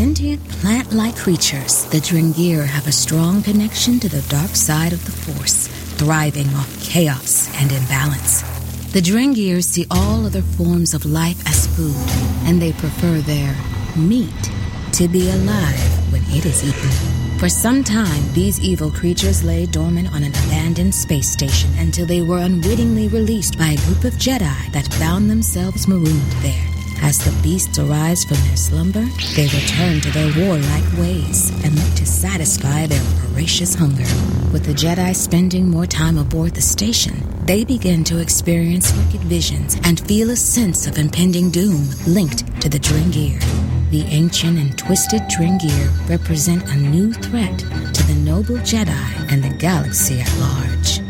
sentient plant like creatures, the Drengir have a strong connection to the dark side of the Force, thriving off chaos and imbalance. The Drengir see all other forms of life as food, and they prefer their meat to be alive when it is eaten. For some time, these evil creatures lay dormant on an abandoned space station until they were unwittingly released by a group of Jedi that found themselves marooned there. As the beasts arise from their slumber, they return to their warlike ways and look to satisfy their voracious hunger. With the Jedi spending more time aboard the station, they begin to experience wicked visions and feel a sense of impending doom linked to the Drengir. The ancient and twisted Drengir represent a new threat to the noble Jedi and the galaxy at large.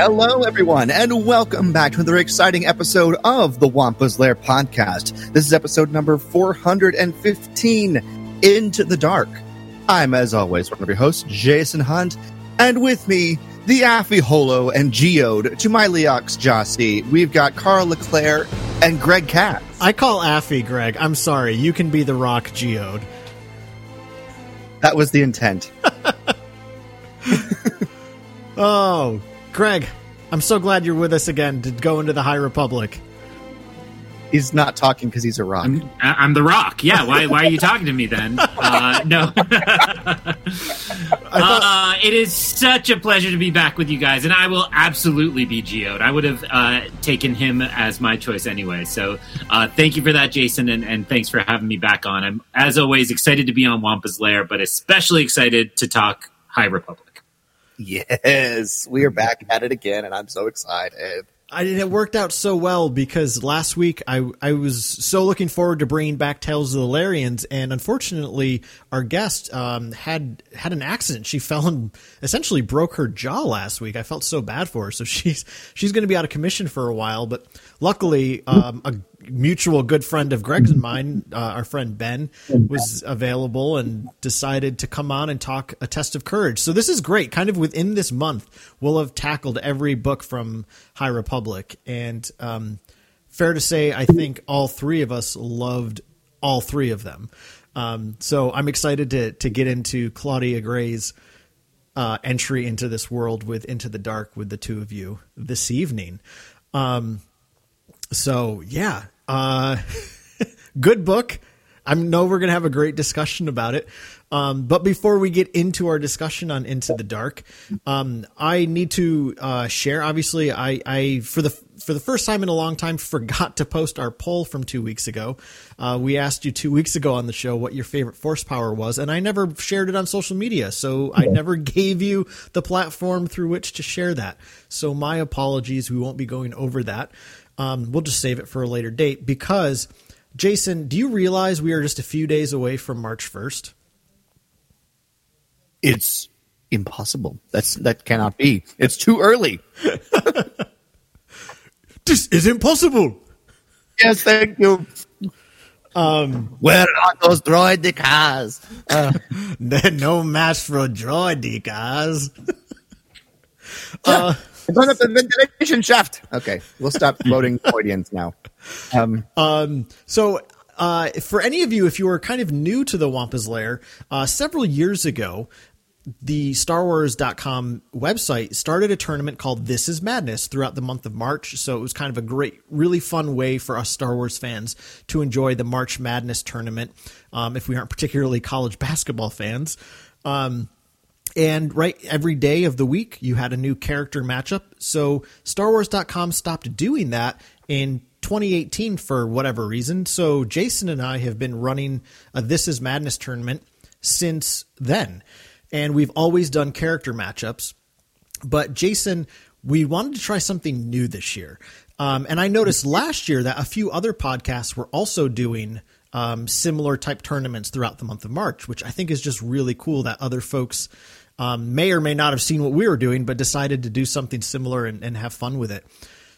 Hello, everyone, and welcome back to another exciting episode of the Wampa's Lair podcast. This is episode number 415 Into the Dark. I'm, as always, one of your hosts, Jason Hunt, and with me, the Affie Hollow and Geode to my Leox Gyasi. We've got Carl LeClaire and Greg Cass. I call Affie Greg. I'm sorry. You can be the Rock Geode. That was the intent. Oh, Greg, I'm so glad you're with us again to go into the High Republic. He's not talking because he's a rock. I'm, I'm the Rock. Yeah. Why? Why are you talking to me then? Uh, no. uh, it is such a pleasure to be back with you guys, and I will absolutely be Geode. I would have uh, taken him as my choice anyway. So, uh, thank you for that, Jason, and, and thanks for having me back on. I'm as always excited to be on Wampa's Lair, but especially excited to talk High Republic. Yes, we are back at it again, and I'm so excited. I, did it worked out so well because last week I I was so looking forward to bringing back Tales of the Larians, and unfortunately, our guest um, had had an accident. She fell and essentially broke her jaw last week. I felt so bad for her, so she's she's going to be out of commission for a while. But luckily, um, a mutual good friend of Greg's and mine, uh, our friend Ben, was available and decided to come on and talk a test of courage. So this is great. Kind of within this month, we'll have tackled every book from High Republic, and um, fair to say, I think all three of us loved all three of them. Um, so I'm excited to to get into Claudia Gray's uh, entry into this world with Into the Dark with the two of you this evening. Um, so yeah, uh, good book. I know we're going to have a great discussion about it. Um, but before we get into our discussion on Into the Dark, um, I need to uh, share. Obviously, I, I for the for the first time in a long time forgot to post our poll from two weeks ago. Uh, we asked you two weeks ago on the show what your favorite force power was, and I never shared it on social media, so I never gave you the platform through which to share that. So my apologies. We won't be going over that. Um, we'll just save it for a later date because, Jason, do you realize we are just a few days away from March 1st? It's impossible. That's that cannot be. It's too early. This is impossible. Yes, thank you. Um, Where are those droidekas? Uh, no match for droidekas. uh, turn up the ventilation shaft. Okay, we'll stop quoting Freudians now. Um, Um, so, uh, for any of you, if you are kind of new to the Wampa's Lair, uh, several years ago, the StarWars.com website started a tournament called This Is Madness throughout the month of March. So it was kind of a great, really fun way for us Star Wars fans to enjoy the March Madness tournament um, if we aren't particularly college basketball fans. Um, and right every day of the week, you had a new character matchup. So StarWars.com stopped doing that in 2018 for whatever reason. So Jason and I have been running a This Is Madness tournament since then. and we've always done character matchups. But Jason, we wanted to try something new this year. Um, and I noticed last year that a few other podcasts were also doing um, similar type tournaments throughout the month of March, which I think is just really cool that other folks um, may or may not have seen what we were doing, but decided to do something similar and, and have fun with it.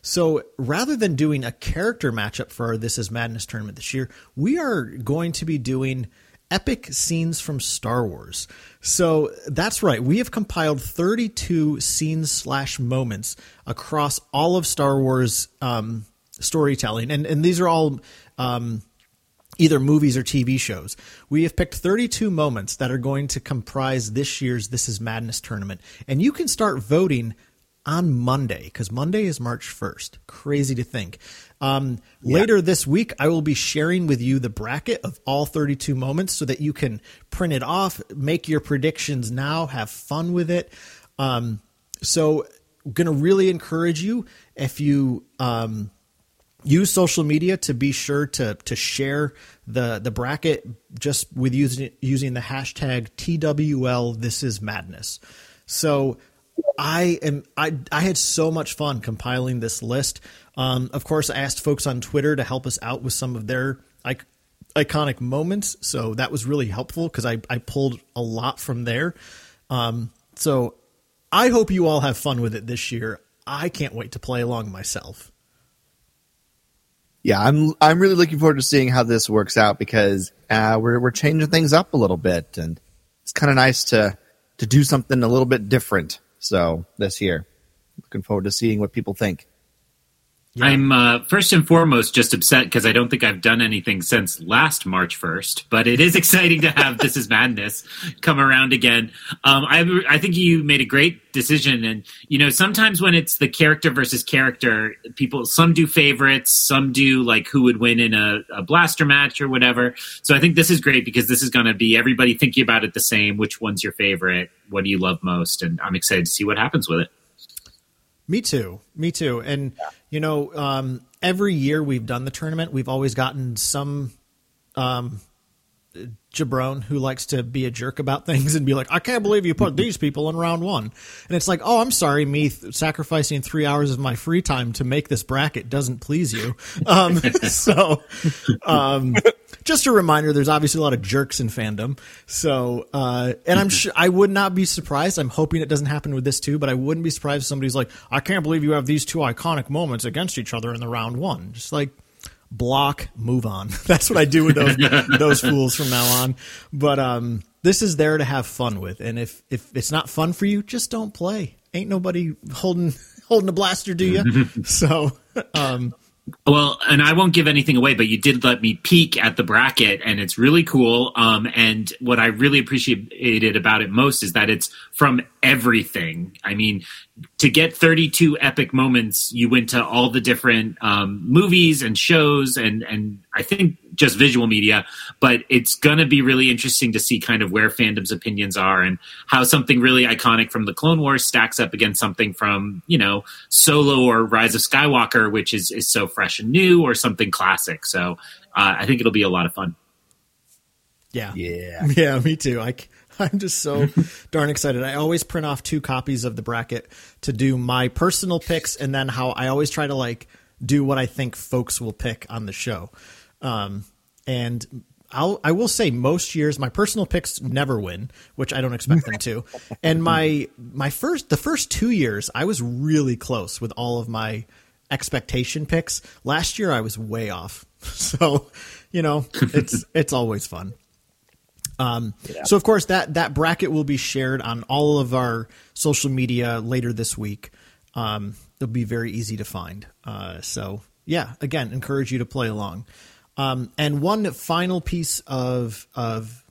So rather than doing a character matchup for our This Is Madness tournament this year, we are going to be doing epic scenes from Star Wars. So that's right. We have compiled 32 scenes slash moments across all of Star Wars um, storytelling, and and these are all. Um, either movies or TV shows. We have picked 32 moments that are going to comprise this year's This Is Madness tournament. And you can start voting on Monday because Monday is March 1st. Crazy to think. Um, yeah. Later this week, I will be sharing with you the bracket of all 32 moments so that you can print it off, make your predictions now, have fun with it. Um, so, going to really encourage you if you um, use social media to be sure to to share the the bracket just with using using the hashtag TWL. This is madness. So I am I I had so much fun compiling this list. Um, of course, I asked folks on Twitter to help us out with some of their iconic moments, so that was really helpful because I I pulled a lot from there. Um, so I hope you all have fun with it this year. I can't wait to play along myself. Yeah, I'm I'm really looking forward to seeing how this works out because uh, we're we're changing things up a little bit, and it's kind of nice to to do something a little bit different so this year, looking forward to seeing what people think. Yeah. I'm uh, first and foremost just upset because I don't think I've done anything since last March 1st, but it is exciting to have This Is Madness come around again. Um, I, I think you made a great decision. And, you know, sometimes when it's the character versus character, people, some do favorites, some do like who would win in a, a blaster match or whatever. So I think this is great because this is going to be everybody thinking about it the same. Which one's your favorite? What do you love most? And I'm excited to see what happens with it. Me too. Me too. And yeah. you know, um, every year we've done the tournament, we've always gotten some um, jabron who likes to be a jerk about things and be like, I can't believe you put these people in round one. And it's like, oh, I'm sorry, me th- sacrificing three hours of my free time to make this bracket doesn't please you. Um, so, um, just a reminder, there's obviously a lot of jerks in fandom. So, uh, and I'm sure I would not be surprised. I'm hoping it doesn't happen with this too, but I wouldn't be surprised if somebody's like, I can't believe you have these two iconic moments against each other in the round one. Just like, block, move on. That's what I do with those those fools from now on. But um, this is there to have fun with, and if if it's not fun for you, just don't play. Ain't nobody holding holding a blaster, do you? so um, well, and I won't give anything away, but you did let me peek at the bracket, and it's really cool. Um, and what I really appreciated about it most is that it's from everything. I mean, to get 32 epic moments, you went to all the different um, movies and shows, and and I think just visual media. But it's gonna be really interesting to see kind of where fandom's opinions are and how something really iconic from the Clone Wars stacks up against something from you know Solo or Rise of Skywalker, which is is so fresh and new, or something classic. So uh, I think it'll be a lot of fun. Yeah, yeah, yeah. Me too. I I'm just so darn excited. I always print off two copies of the bracket to do my personal picks and then how I always try to like do what I think folks will pick on the show. Um, and I'll I will say most years my personal picks never win, which I don't expect them to. And my my first the first two years I was really close with all of my expectation picks. Last year I was way off. So, you know, it's it's always fun. Um, yeah. So of course that that bracket will be shared on all of our social media later this week. Um, it'll be very easy to find. Uh, so yeah, again, encourage you to play along. Um, and one final piece of of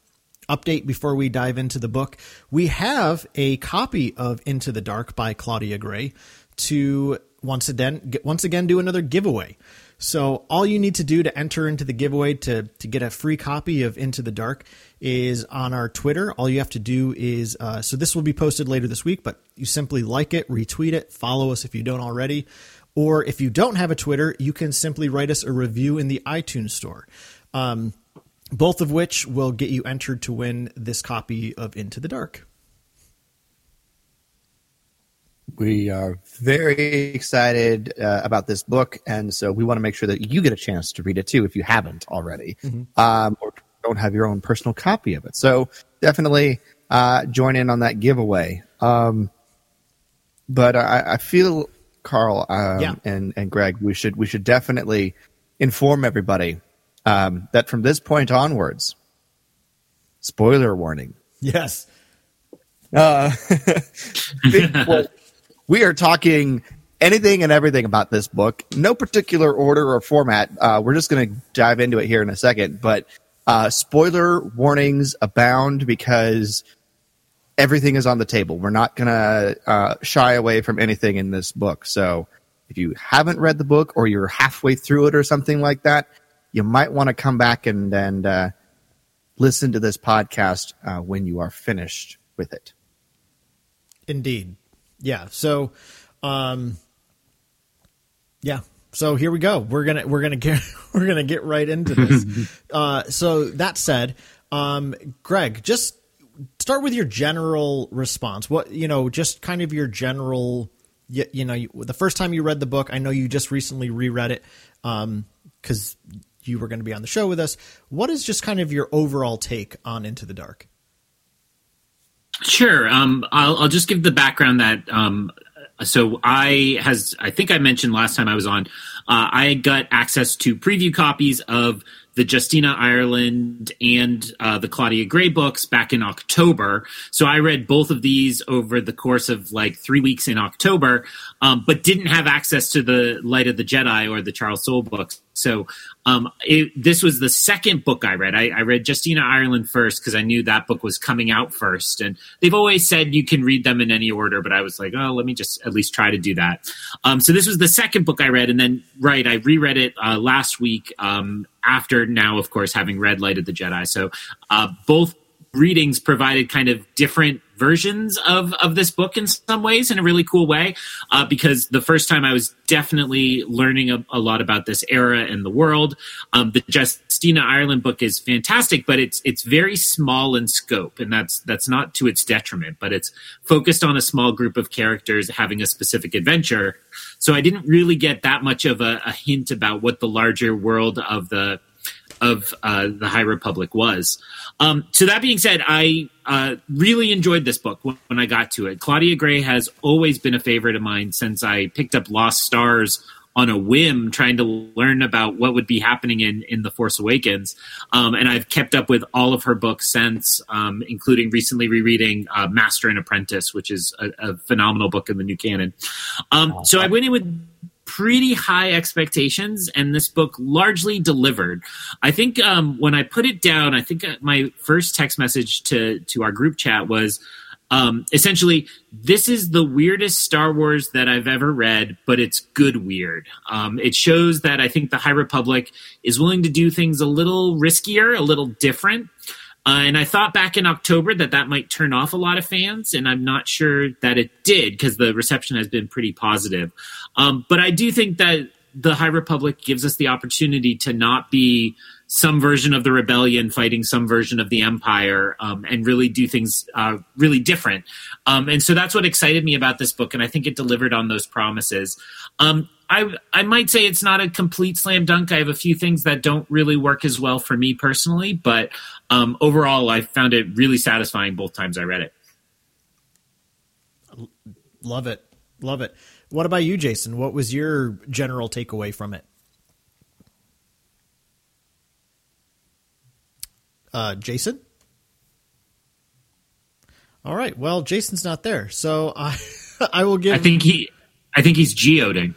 update before we dive into the book, we have a copy of Into the Dark by Claudia Gray to once again once again do another giveaway. So all you need to do to enter into the giveaway to to get a free copy of Into the Dark is on our Twitter. All you have to do is uh, so this will be posted later this week, but you simply like it, retweet it, follow us if you don't already. Or if you don't have a Twitter, you can simply write us a review in the iTunes store. Um, both of which will get you entered to win this copy of Into the Dark. We are very excited uh, about this book, and so we want to make sure that you get a chance to read it too if you haven't already, um, or don't have your own personal copy of it. So definitely uh, join in on that giveaway. Um, but I, I feel, Carl um, Yeah. and and Greg, we should we should definitely inform everybody um, that from this point onwards, spoiler warning. Yes. Uh, we are talking anything and everything about this book. No particular order or format. Uh, we're just going to dive into it here in a second. But uh, spoiler warnings abound because everything is on the table. We're not going to uh, shy away from anything in this book. So if you haven't read the book or you're halfway through it or something like that, you might want to come back and and uh, listen to this podcast uh, when you are finished with it. Indeed. Yeah. So, um, yeah. So here we go. We're gonna we're gonna get we're gonna get right into this. uh, so that said, um, Greg, just start with your general response. What you know, just kind of your general. You, you know, you, the first time you read the book, I know you just recently reread it because you were going to be on the show with us. What is just kind of your overall take on Into the Dark? Sure. Um, I'll, I'll just give the background that. Um, so I has I think I mentioned last time I was on. Uh, I got access to preview copies of the Justina Ireland and uh, the Claudia Gray books back in October. So I read both of these over the course of like three weeks in October, um, but didn't have access to the Light of the Jedi or the Charles Soule books. So um, it, this was the second book I read. I, I read Justina Ireland first because I knew that book was coming out first, and they've always said you can read them in any order. But I was like, oh, let me just at least try to do that. Um, so this was the second book I read, and then right, I reread it uh, last week um, after now, of course, having read Light of the Jedi. So uh, both readings provided kind of different versions of of this book in some ways in a really cool way uh, because the first time I was definitely learning a, a lot about this era and the world. Um, the Justina Ireland book is fantastic, but it's it's very small in scope, and that's that's not to its detriment. But it's focused on a small group of characters having a specific adventure. So I didn't really get that much of a, a hint about what the larger world of the of uh, the High Republic was. Um, so that being said, I uh, really enjoyed this book when, when I got to it. Claudia Gray has always been a favorite of mine since I picked up Lost Stars on a whim, trying to learn about what would be happening in in the Force Awakens. Um, and I've kept up with all of her books since, um, including recently rereading uh, Master and Apprentice, which is a, a phenomenal book in the new canon. Um, so I went in with pretty high expectations and this book largely delivered. I think um, when i put it down i think uh, my first text message to to our group chat was um, essentially this is the weirdest star wars that i've ever read but it's good weird. Um, it shows that i think the high republic is willing to do things a little riskier a little different uh, and I thought back in October that that might turn off a lot of fans, and I'm not sure that it did because the reception has been pretty positive. Um, but I do think that the High Republic gives us the opportunity to not be some version of the rebellion fighting some version of the empire um, and really do things uh, really different. Um, and so that's what excited me about this book, and I think it delivered on those promises. Um, I I might say it's not a complete slam dunk. I have a few things that don't really work as well for me personally, but um, overall, I found it really satisfying both times I read it. Love it. Love it. What about you, Jason? What was your general takeaway from it? Uh, Jason? All right. Well, Jason's not there, so I I will give. I think he, I think he's geoding.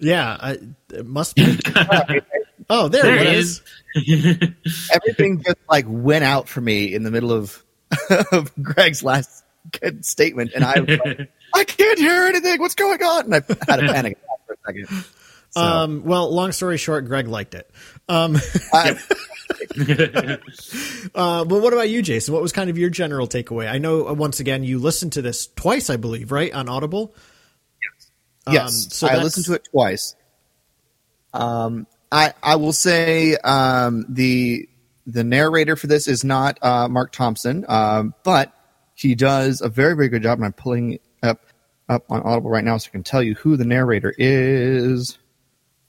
Yeah, I, it must be. oh, there, There it he is. is. Everything just like went out for me in the middle of, of Greg's last good statement, and I was like, I can't hear anything. What's going on? And I had a panic attack for a second. So, Um, well, long story short, Greg liked it. Um, I, uh, but what about you, Jason? What was kind of your general takeaway? I know uh, once again you listened to this twice, I believe, right on Audible. Um, yes, so I listened to it twice. Um, I I will say um, the the narrator for this is not uh, Marc Thompson, um, but he does a very very good job. And I'm pulling up up on Audible right now so I can tell you who the narrator is.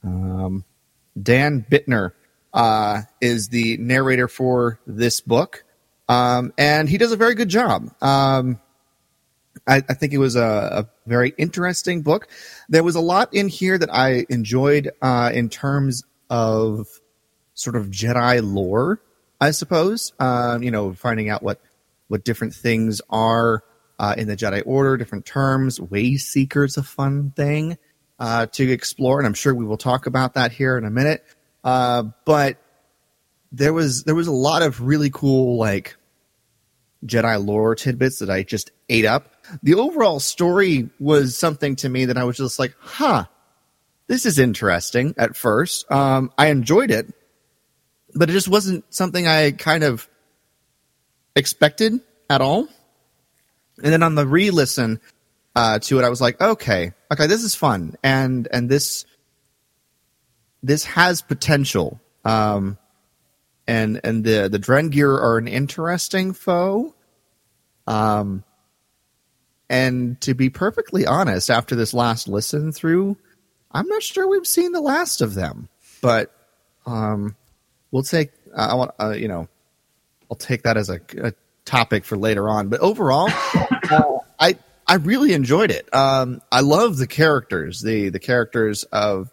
Um, Dan Bittner uh, is the narrator for this book, um, and he does a very good job. Um, I, I, think it was a, a, very interesting book. There was a lot in here that I enjoyed uh, in terms of sort of Jedi lore, I suppose. Um, you know, finding out what what different things are uh, in the Jedi Order, different terms. Wayseeker's a fun thing uh, to explore, and I'm sure we will talk about that here in a minute. Uh, but there was there was a lot of really cool like Jedi lore tidbits that I just ate up. The overall story was something to me that I was just like, huh, this is interesting at first. Um, I enjoyed it, but it just wasn't something I kind of expected at all. And then on the re-listen uh, to it, I was like, okay, okay, this is fun, and and this this has potential. Um, and and the the Drengir are an interesting foe. Um, and to be perfectly honest, after this last listen through, I'm not sure we've seen the last of them. But um, we'll take I want uh, you know I'll take that as a, a, topic for later on. But overall, uh, I I really enjoyed it. Um, I love the characters, the the characters of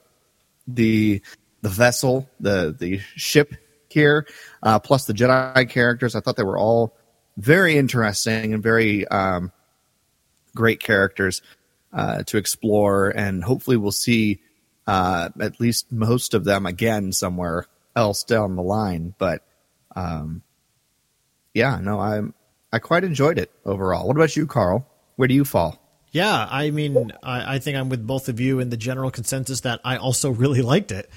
the the vessel, the the ship here, uh, plus the Jedi characters. I thought they were all very interesting and very um, great characters uh, to explore, and hopefully we'll see uh, at least most of them again somewhere else down the line. But um, yeah, no, I I quite enjoyed it overall. What about you, Carl? Where do you fall? Yeah, I mean, I, I think I'm with both of you in the general consensus that I also really liked it.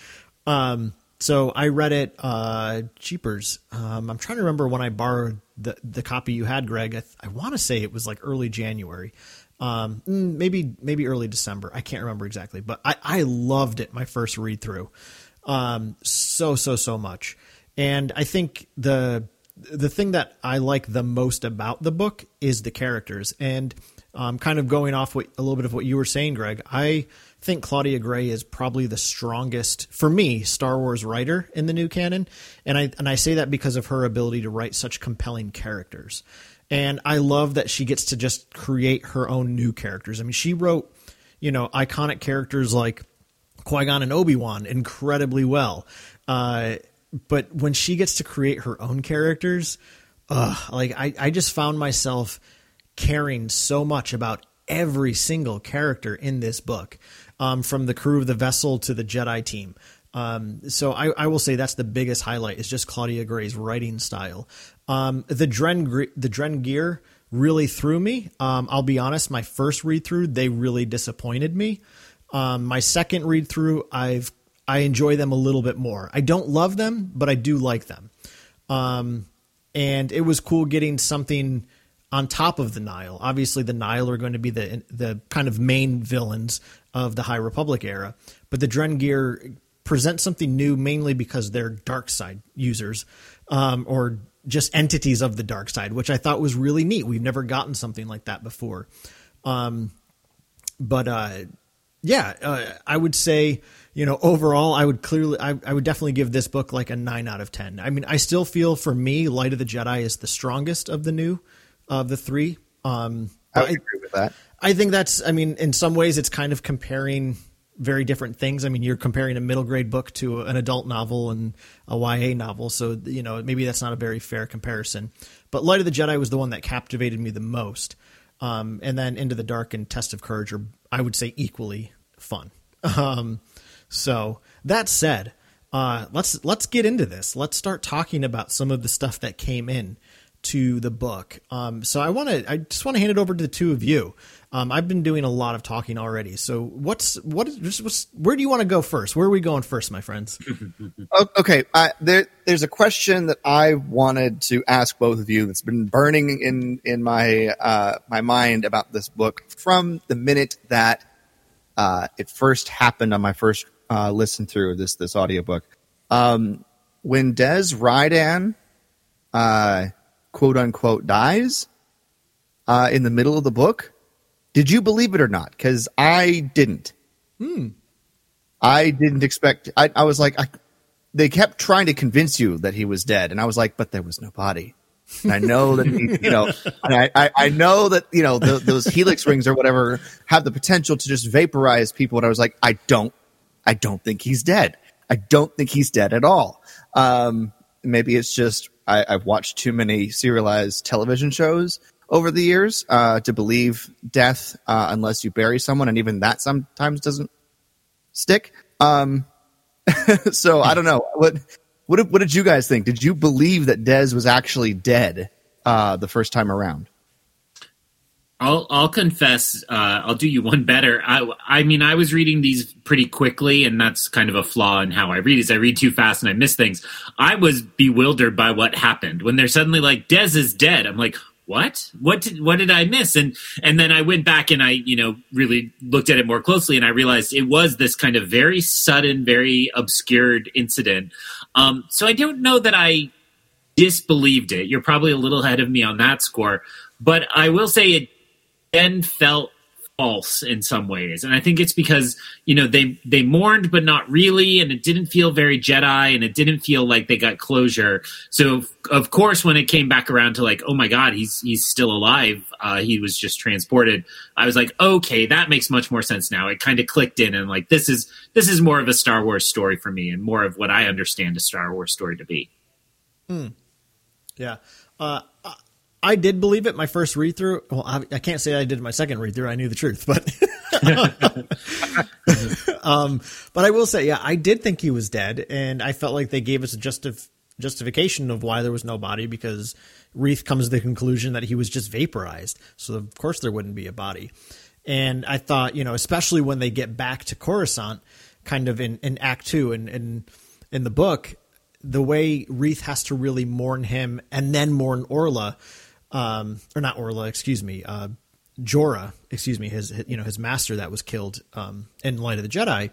Um, so I read it, uh, cheapers. Um, I'm trying to remember when I borrowed the the copy you had, Greg. I, I want to say it was like early January, um, mm, maybe maybe early December. I can't remember exactly, but I, I loved it my first read through, um, so so so much. And I think the the thing that I like the most about the book is the characters, and um, kind of going off what, a little bit of what you were saying, Greg. I think Claudia Gray is probably the strongest for me Star Wars writer in the new canon, and I and I say that because of her ability to write such compelling characters. And I love that she gets to just create her own new characters. I mean, she wrote, you know, iconic characters like Qui Gon and Obi Wan incredibly well. Uh, but when she gets to create her own characters, like I, I just found myself caring so much about every single character in this book um, from the crew of the vessel to the Jedi team. Um, so I, I, will say that's the biggest highlight is just Claudia Gray's writing style. Um, the Dren the Drengir really threw me. Um, I'll be honest, my first read through they really disappointed me. Um, my second read through, I've I enjoy them a little bit more. I don't love them, but I do like them. Um, and it was cool getting something on top of the Nihil. Obviously, the Nihil are going to be the the kind of main villains of the High Republic era, but the Drengir present something new mainly because they're dark side users um, or just entities of the dark side, which I thought was really neat. We've never gotten something like that before. Um, but uh, yeah, uh, I would say you know overall, I would clearly, I, I would definitely give this book like a nine out of ten. I mean, I still feel for me, Light of the Jedi is the strongest of the new of the three. Um, I agree with that. I think that's. I mean, in some ways, it's kind of comparing very different things. I mean, you're comparing a middle grade book to an adult novel and a YA novel, so you know maybe that's not a very fair comparison. But Light of the Jedi was the one that captivated me the most, um, and then Into the Dark and Test of Courage are, I would say, equally fun. Um, so that said, uh, let's let's get into this. Let's start talking about some of the stuff that came in to the book. Um, so I want to, I just want to hand it over to the two of you. Um, I've been doing a lot of talking already. So what's what is what's, where do you want to go first? Where are we going first, my friends? okay, there there's a question that I wanted to ask both of you that's been burning in in my uh, my mind about this book from the minute that uh, it first happened on my first uh, listen through this this audiobook. Um, when Dez Rydan uh, quote unquote dies uh, in the middle of the book, Did you believe it or not? Because I didn't. Hmm. I didn't expect. I, I was like, I, they kept trying to convince you that he was dead, and I was like, but there was no body. And I know that he, you know, I, I, I know that you know the, those helix rings or whatever have the potential to just vaporize people. And I was like, I don't, I don't think he's dead. I don't think he's dead at all. Um, maybe it's just I, I've watched too many serialized television shows over the years uh, to believe death uh, unless you bury someone, and even that sometimes doesn't stick. Um, so I don't know what what did, what did you guys think? Did you believe that Dez was actually dead uh, the first time around? I'll I'll confess. Uh, I'll do you one better. I I mean, I was reading these pretty quickly, and that's kind of a flaw in how I read. Is I read too fast and I miss things. I was bewildered by what happened when they're suddenly like Dez is dead. I'm like, what? What did what did I miss? And and then I went back and I you know really looked at it more closely, and I realized it was this kind of very sudden, very obscured incident. Um, so I don't know that I disbelieved it. You're probably a little ahead of me on that score, but I will say it then felt false in some ways. And i think it's because you know they they mourned but not really and it didn't feel very jedi and it didn't feel like they got closure. So of course when it came back around to like oh my god he's he's still alive uh, he was just transported i was like okay that makes much more sense now. It kind of clicked in and like this is this is more of a star wars story for me and more of what i understand a star wars story to be. Hmm. yeah. Uh, I did believe it my first read through. Well, I, I, can't say I did my second read through. I knew the truth, but um, but I will say, yeah, I did think he was dead, and I felt like they gave us a justif- justification of why there was no body because Reath comes to the conclusion that he was just vaporized. So of course there wouldn't be a body. And I thought, you know, especially when they get back to Coruscant, kind of in, in Act Two and in, in, the book, the way Reath has to really mourn him and then mourn Orla um, or not Orla, excuse me, uh, Jora, excuse me, his, his, you know his master that was killed um, in Light of the Jedi.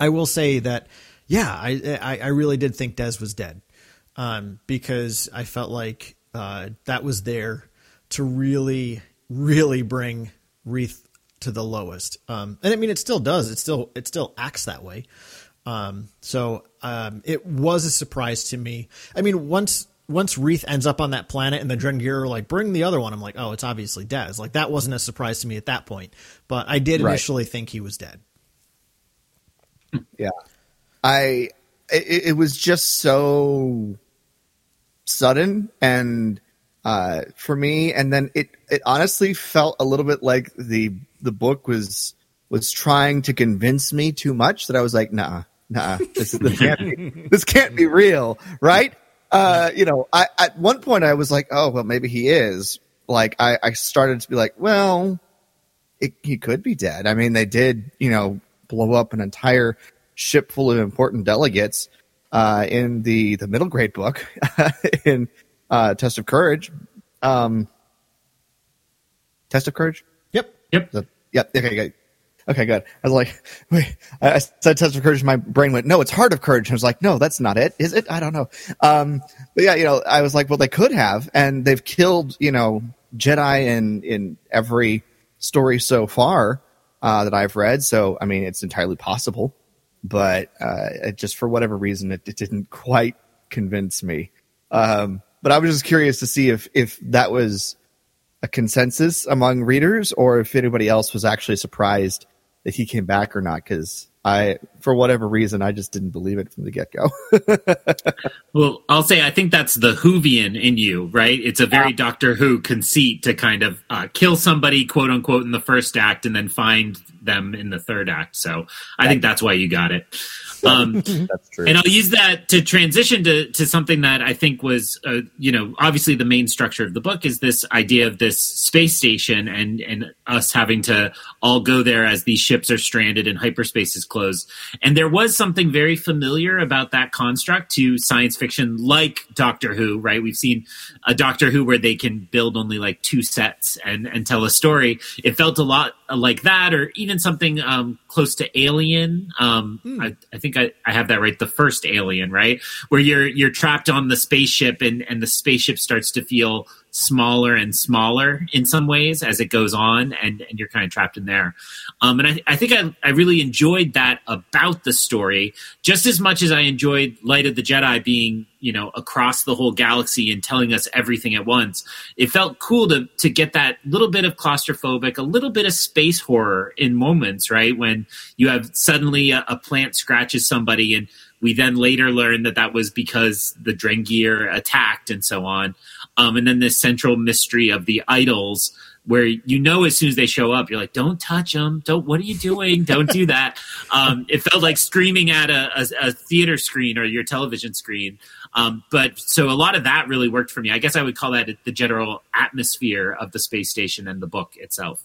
I will say that, yeah, I I, I really did think Dez was dead, um, because I felt like uh, that was there to really really bring Reath to the lowest, um, and I mean it still does. It still it still acts that way. Um, so um, it was a surprise to me. I mean, once once Reath ends up on that planet and the Drengir like bring the other one, I'm like, oh, it's obviously Dez. Like that wasn't a surprise to me at that point, but I did initially right. think he was dead. Yeah, I it, it was just so sudden and uh, for me, and then it it honestly felt a little bit like the the book was was trying to convince me too much that I was like, nah, nah, this, this can't be this can't be real, right? Uh, you know, I at one point I was like, oh well, maybe he is. Like I, I started to be like, well, it, he could be dead. I mean, they did, you know, blow up an entire ship full of important delegates uh, in the the middle grade book in uh, Test of Courage. Um, Test of Courage. Yep. Yep. The, yep. Okay. Okay, good. I was like, wait, I said test of courage. My brain went, no, it's heart of courage. I was like, no, that's not it. Is it? I don't know. Um, but yeah, you know, I was like, well, they could have, and they've killed, you know, Jedi in, in every story so far, uh, that I've read. So, I mean, it's entirely possible, but, uh, just for whatever reason, it, it didn't quite convince me. Um, but I was just curious to see if, if that was a consensus among readers or if anybody else was actually surprised that he came back or not because I, for whatever reason, I just didn't believe it from the get go. well, I'll say I think that's the Whovian in you, right? It's a very yeah. Doctor Who conceit to kind of uh, kill somebody, quote unquote, in the first act and then find them in the third act. So I think that's why you got it. Um, That's true. And I'll use that to transition to, to something that I think was, uh, you know, obviously the main structure of the book is this idea of this space station and, and us having to all go there as these ships are stranded and hyperspace is closed. And there was something very familiar about that construct to science fiction like Doctor Who, right? We've seen a Doctor Who where they can build only like two sets and, and tell a story. It felt a lot like that, or even something um, close to Alien. Um, I, I think I, I have that right. The first Alien, right, where you're you're trapped on the spaceship and and the spaceship starts to feel smaller and smaller in some ways as it goes on, and, and you're kind of trapped in there. Um, and I, I think I, I really enjoyed that about the story just as much as I enjoyed Light of the Jedi being, you know, across the whole galaxy and telling us everything at once. It felt cool to to get that little bit of claustrophobic, a little bit of space horror in moments, right? When you have suddenly a, a plant scratches somebody and we then later learn that that was because the Drengir attacked and so on. Um, and then this central mystery of the idols, where you know as soon as they show up, you're like, "Don't touch them! Don't! What are you doing? Don't do that!" Um, it felt like screaming at a, a, a, theater screen or your television screen. Um, but so a lot of that really worked for me. I guess I would call that the general atmosphere of the space station and the book itself.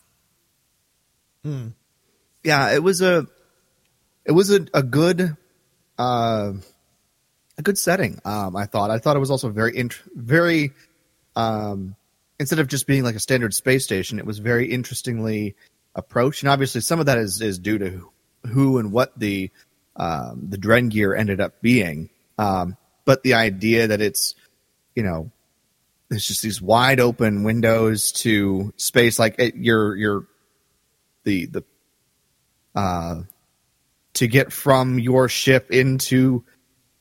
Hmm. Yeah, it was a it was a, a good uh, a good setting. Um, I thought. I thought it was also very int- very um, instead of just being like a standard space station, it was very interestingly approached. And obviously, some of that is is due to who and what the um, the Drengir ended up being. Um, but the idea that it's you know there's just these wide open windows to space, like it, you're you're the the uh, to get from your ship into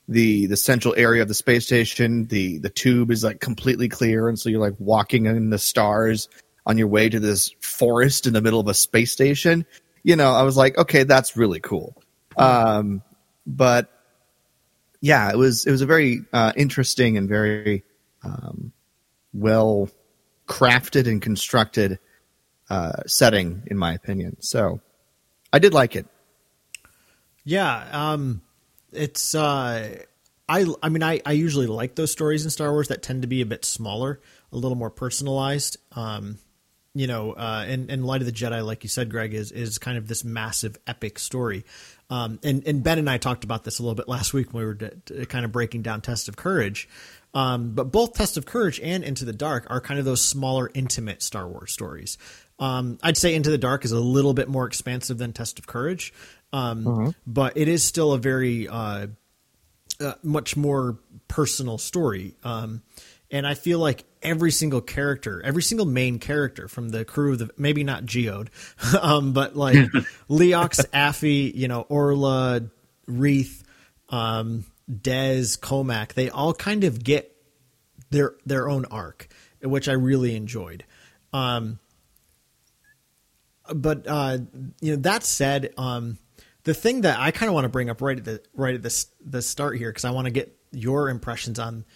the the central area of the space station. The the tube is like completely clear, and so you're like walking in the stars on your way to this forest in the middle of a space station. You know, I was like, okay, that's really cool. Um, but yeah, it was it was a very uh, interesting and very um, well crafted and constructed uh, setting, in my opinion. So I did like it. Yeah, um, it's uh, I I mean I I usually like those stories in Star Wars that tend to be a bit smaller, a little more personalized. Um, you know, uh, and, and Light of the Jedi, like you said, Greg, is is kind of this massive epic story. Um, and and Ben and I talked about this a little bit last week when we were d- d- kind of breaking down Test of Courage. Um, but both Test of Courage and Into the Dark are kind of those smaller, intimate Star Wars stories. Um, I'd say Into the Dark is a little bit more expansive than Test of Courage, um, mm-hmm. but it is still a very uh, uh, much more personal story. Um, and I feel like every single character, every single main character from the crew of the maybe not Geode, um, but like Leox, Affie, you know, Orla, Reath, um, Dez, Cohmac, they all kind of get their their own arc, which I really enjoyed. Um, but uh, you know, that said, um, the thing that I kind of want to bring up right at the right at the the start here because I want to get your impressions on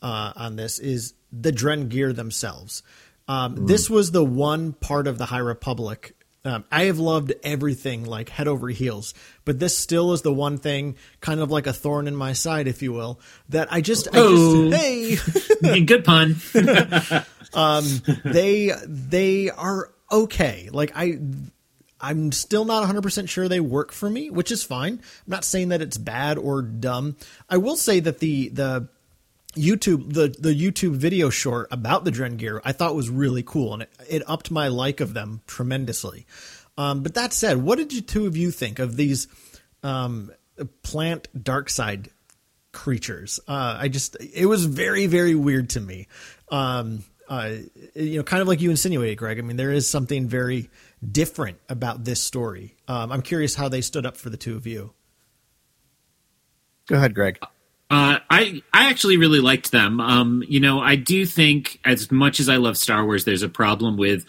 uh, on this is the Drengir themselves. Um, mm. This was the one part of the High Republic. Um, I have loved everything like head over heels, but this still is the one thing, kind of like a thorn in my side, if you will, that I just, oh. I just hey, good pun. um, they they are okay. Like I I'm still not 100% sure they work for me, which is fine. I'm not saying that it's bad or dumb. I will say that the the YouTube the the YouTube video short about the Drengir I thought was really cool and it, it upped my like of them tremendously. Um, but that said, what did you two of you think of these um, plant dark side creatures? Uh, I just it was very very weird to me. Um, uh, you know, kind of like you insinuated, Greg. I mean, there is something very different about this story. Um, I'm curious how they stood up for the two of you. Go ahead, Greg. Uh, I I actually really liked them. Um, you know, I do think as much as I love Star Wars, there's a problem with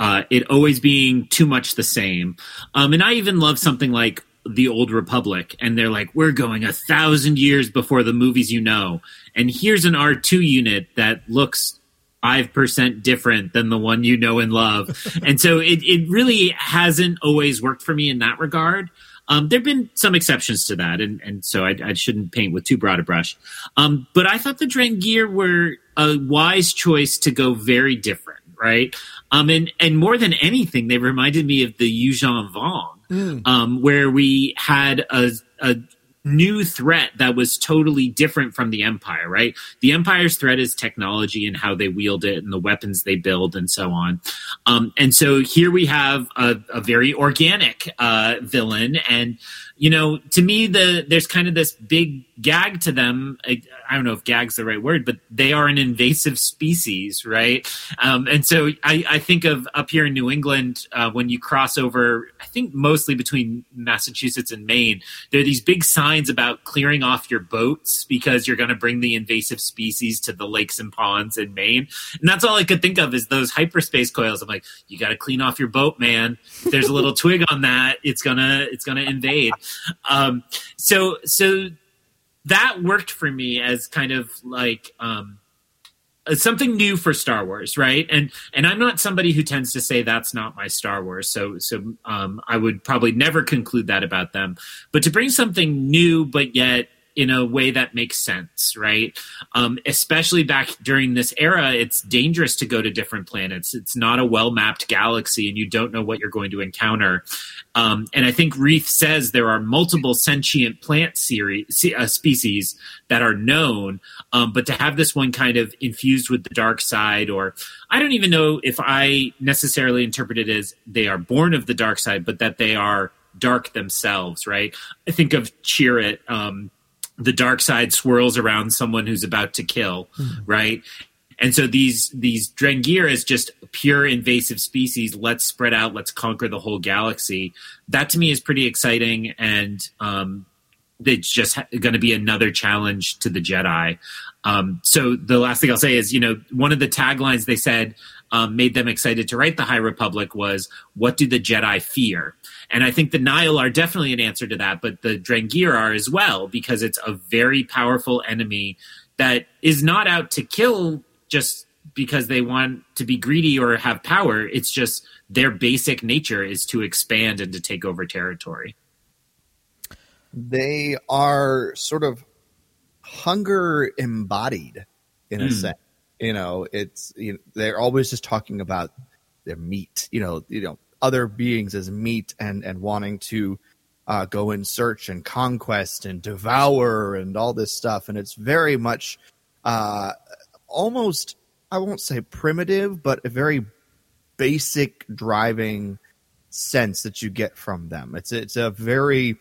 uh, it always being too much the same. Um, and I even love something like the Old Republic, and they're like, we're going a thousand years before the movies you know, and here's an R two unit that looks 5% different than the one you know and love. and so it, it really hasn't always worked for me in that regard. Um, there have been some exceptions to that, and, and so I, I shouldn't paint with too broad a brush. Um, but I thought the Drengir were a wise choice to go very different, right? Um, and, and more than anything, they reminded me of the Yuuzhan Vong, mm. um, where we had a, a new threat that was totally different from the Empire, right? The Empire's threat is technology and how they wield it and the weapons they build and so on. Um, and so here we have a, a very organic uh, villain. And, you know, to me, the there's kind of this big gag to them. I, I, don't know if gag's the right word, but they are an invasive species, right? Um, and so I, I, think of up here in New England uh, when you cross over, I think mostly between Massachusetts and Maine, there are these big signs about clearing off your boats because you're going to bring the invasive species to the lakes and ponds in Maine. And that's all I could think of is those hyperspace coils. I'm like, you got to clean off your boat, man. If there's a little twig on that, it's gonna it's gonna invade. Um, so so that worked for me as kind of like um, something new for Star Wars, right? And and I'm not somebody who tends to say that's not my Star Wars, so so um, I would probably never conclude that about them. But to bring something new, but yet in a way that makes sense, right? Um, especially back during this era, it's dangerous to go to different planets. It's not a well mapped galaxy, and you don't know what you're going to encounter. Um, and I think Reath says there are multiple sentient plant series, uh, species that are known, um, but to have this one kind of infused with the dark side, or I don't even know if I necessarily interpret it as they are born of the dark side, but that they are dark themselves, right? I think of Chirrut, um, the dark side swirls around someone who's about to kill, mm-hmm. right? And so these these Drengir is just pure invasive species. Let's spread out. Let's conquer the whole galaxy. That to me is pretty exciting, and um, it's just ha- going to be another challenge to the Jedi. Um, so the last thing I'll say is, you know, one of the taglines they said um, made them excited to write the High Republic was, "What do the Jedi fear?" And I think the Nihil are definitely an answer to that, but the Drengir are as well because it's a very powerful enemy that is not out to kill just because they want to be greedy or have power. It's just their basic nature is to expand and to take over territory. They are sort of hunger embodied in a mm. sense you know it's you know, they're always just talking about their meat you know you know other beings as meat and and wanting to uh, go in search and conquest and devour and all this stuff. And it's very much uh, almost i won't say primitive but a very basic driving sense that you get from them. It's it's a very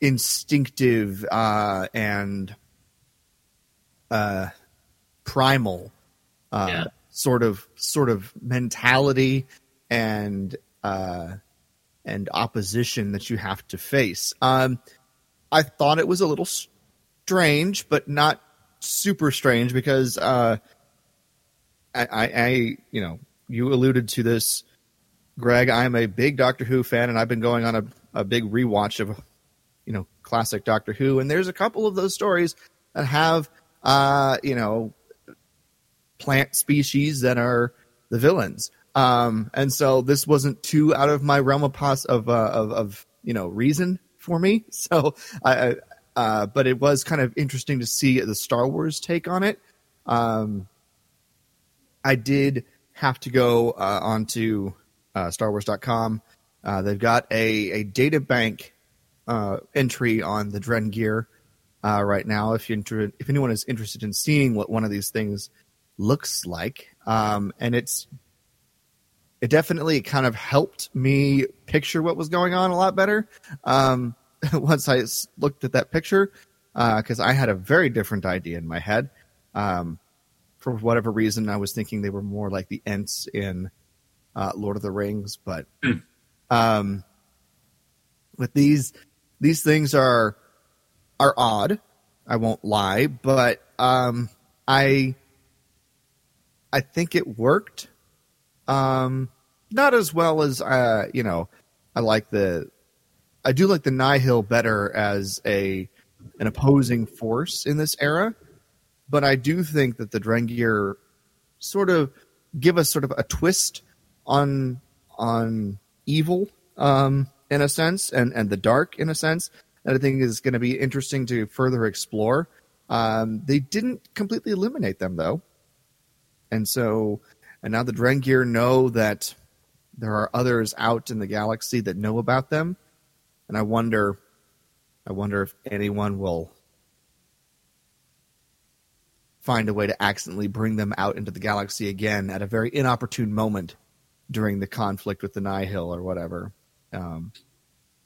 instinctive uh, and uh, primal uh, yeah. sort of sort of mentality. And uh, and opposition that you have to face. Um, I thought it was a little strange, but not super strange because uh, I, I, I, you know, you alluded to this, Greg. I'm a big Doctor Who fan, and I've been going on a, a big rewatch of, you know, classic Doctor Who, and there's a couple of those stories that have, uh, you know, plant species that are the villains. Um, and so this wasn't too out of my realm of pos- of, uh, of, of you know reason for me. So I, uh, but it was kind of interesting to see the Star Wars take on it. Um, I did have to go uh, onto uh, StarWars.com. Uh, they've got a, a data bank uh, entry on the Drengir uh, right now. If you inter- if anyone is interested in seeing what one of these things looks like. Um, and it's it definitely kind of helped me picture what was going on a lot better um, once I looked at that picture because uh, I had a very different idea in my head. Um, for whatever reason, I was thinking they were more like the Ents in uh, Lord of the Rings, but mm. um, with these these things are are odd. I won't lie, but um, I I think it worked. Um, not as well as uh, you know. I like the, I do like the Nihil better as a an opposing force in this era, but I do think that the Drengir sort of give us sort of a twist on on evil um, in a sense, and and the dark in a sense that I think is going to be interesting to further explore. Um, they didn't completely eliminate them though. And so, and now the Drengir know that there are others out in the galaxy that know about them. And I wonder, I wonder if anyone will find a way to accidentally bring them out into the galaxy again at a very inopportune moment during the conflict with the Nihil or whatever. Um,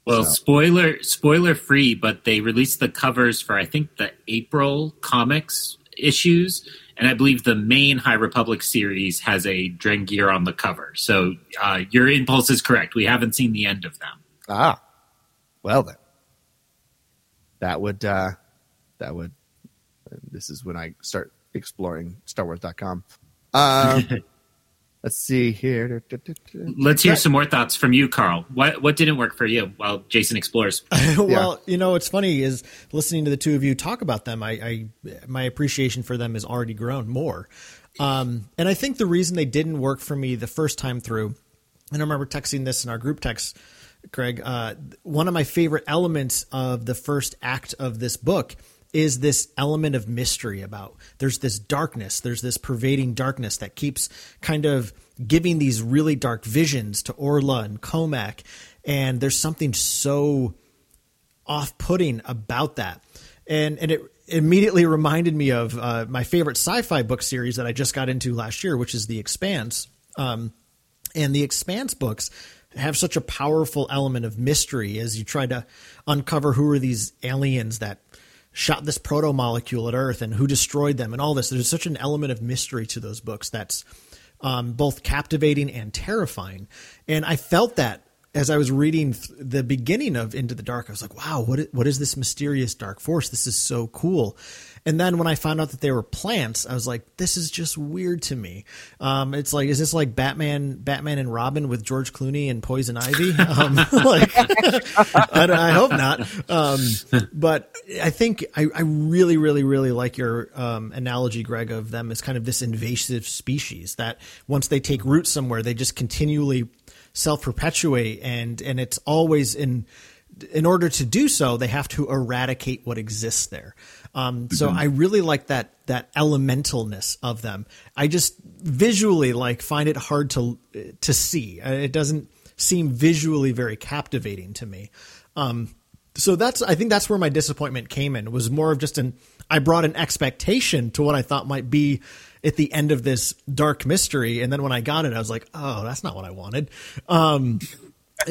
well, so. spoiler spoiler free, but they released the covers for I think the April comics issues, and I believe the main High Republic series has a Drengir on the cover. So uh, your impulse is correct. We haven't seen the end of them. Ah, well then, that would uh, that would. This is when I start exploring StarWars.com. Um, let's see here. Let's hear some more thoughts from you, Carl. What what didn't work for you while Jason explores? well, yeah. you know, what's funny is listening to the two of you talk about them. I, I my appreciation for them has already grown more, um, and I think the reason they didn't work for me the first time through, and I remember texting this in our group text. Craig, uh, one of my favorite elements of the first act of this book is this element of mystery about there's this darkness there's this pervading darkness that keeps kind of giving these really dark visions to Orla and Cohmac. and there's something so off-putting about that and and it immediately reminded me of uh, my favorite sci-fi book series that I just got into last year which is The Expanse um, and The Expanse books have such a powerful element of mystery as you try to uncover who are these aliens that shot this proto molecule at Earth and who destroyed them and all this. There's such an element of mystery to those books that's um, both captivating and terrifying. And I felt that as I was reading the beginning of Into the Dark. I was like, wow, what is, what is this mysterious dark force? This is so cool. And then when I found out that they were plants, I was like, this is just weird to me. Um, it's like, is this like Batman, Batman and Robin with George Clooney and Poison Ivy? Um, like, I, I, hope not. Um, but I think I, I, really, really, really like your um, analogy, Greg, of them as kind of this invasive species that once they take root somewhere, they just continually self perpetuate and, and it's always in, in order to do so, they have to eradicate what exists there. Um, so. I really like that that elementalness of them. I just visually like find it hard to to see. Uh, it doesn't seem visually very captivating to me. Um, so that's I think that's where my disappointment came in. Was more of just an I brought an expectation to what I thought might be at the end of this dark mystery, and then when I got it, I was like, oh, that's not what I wanted. Um,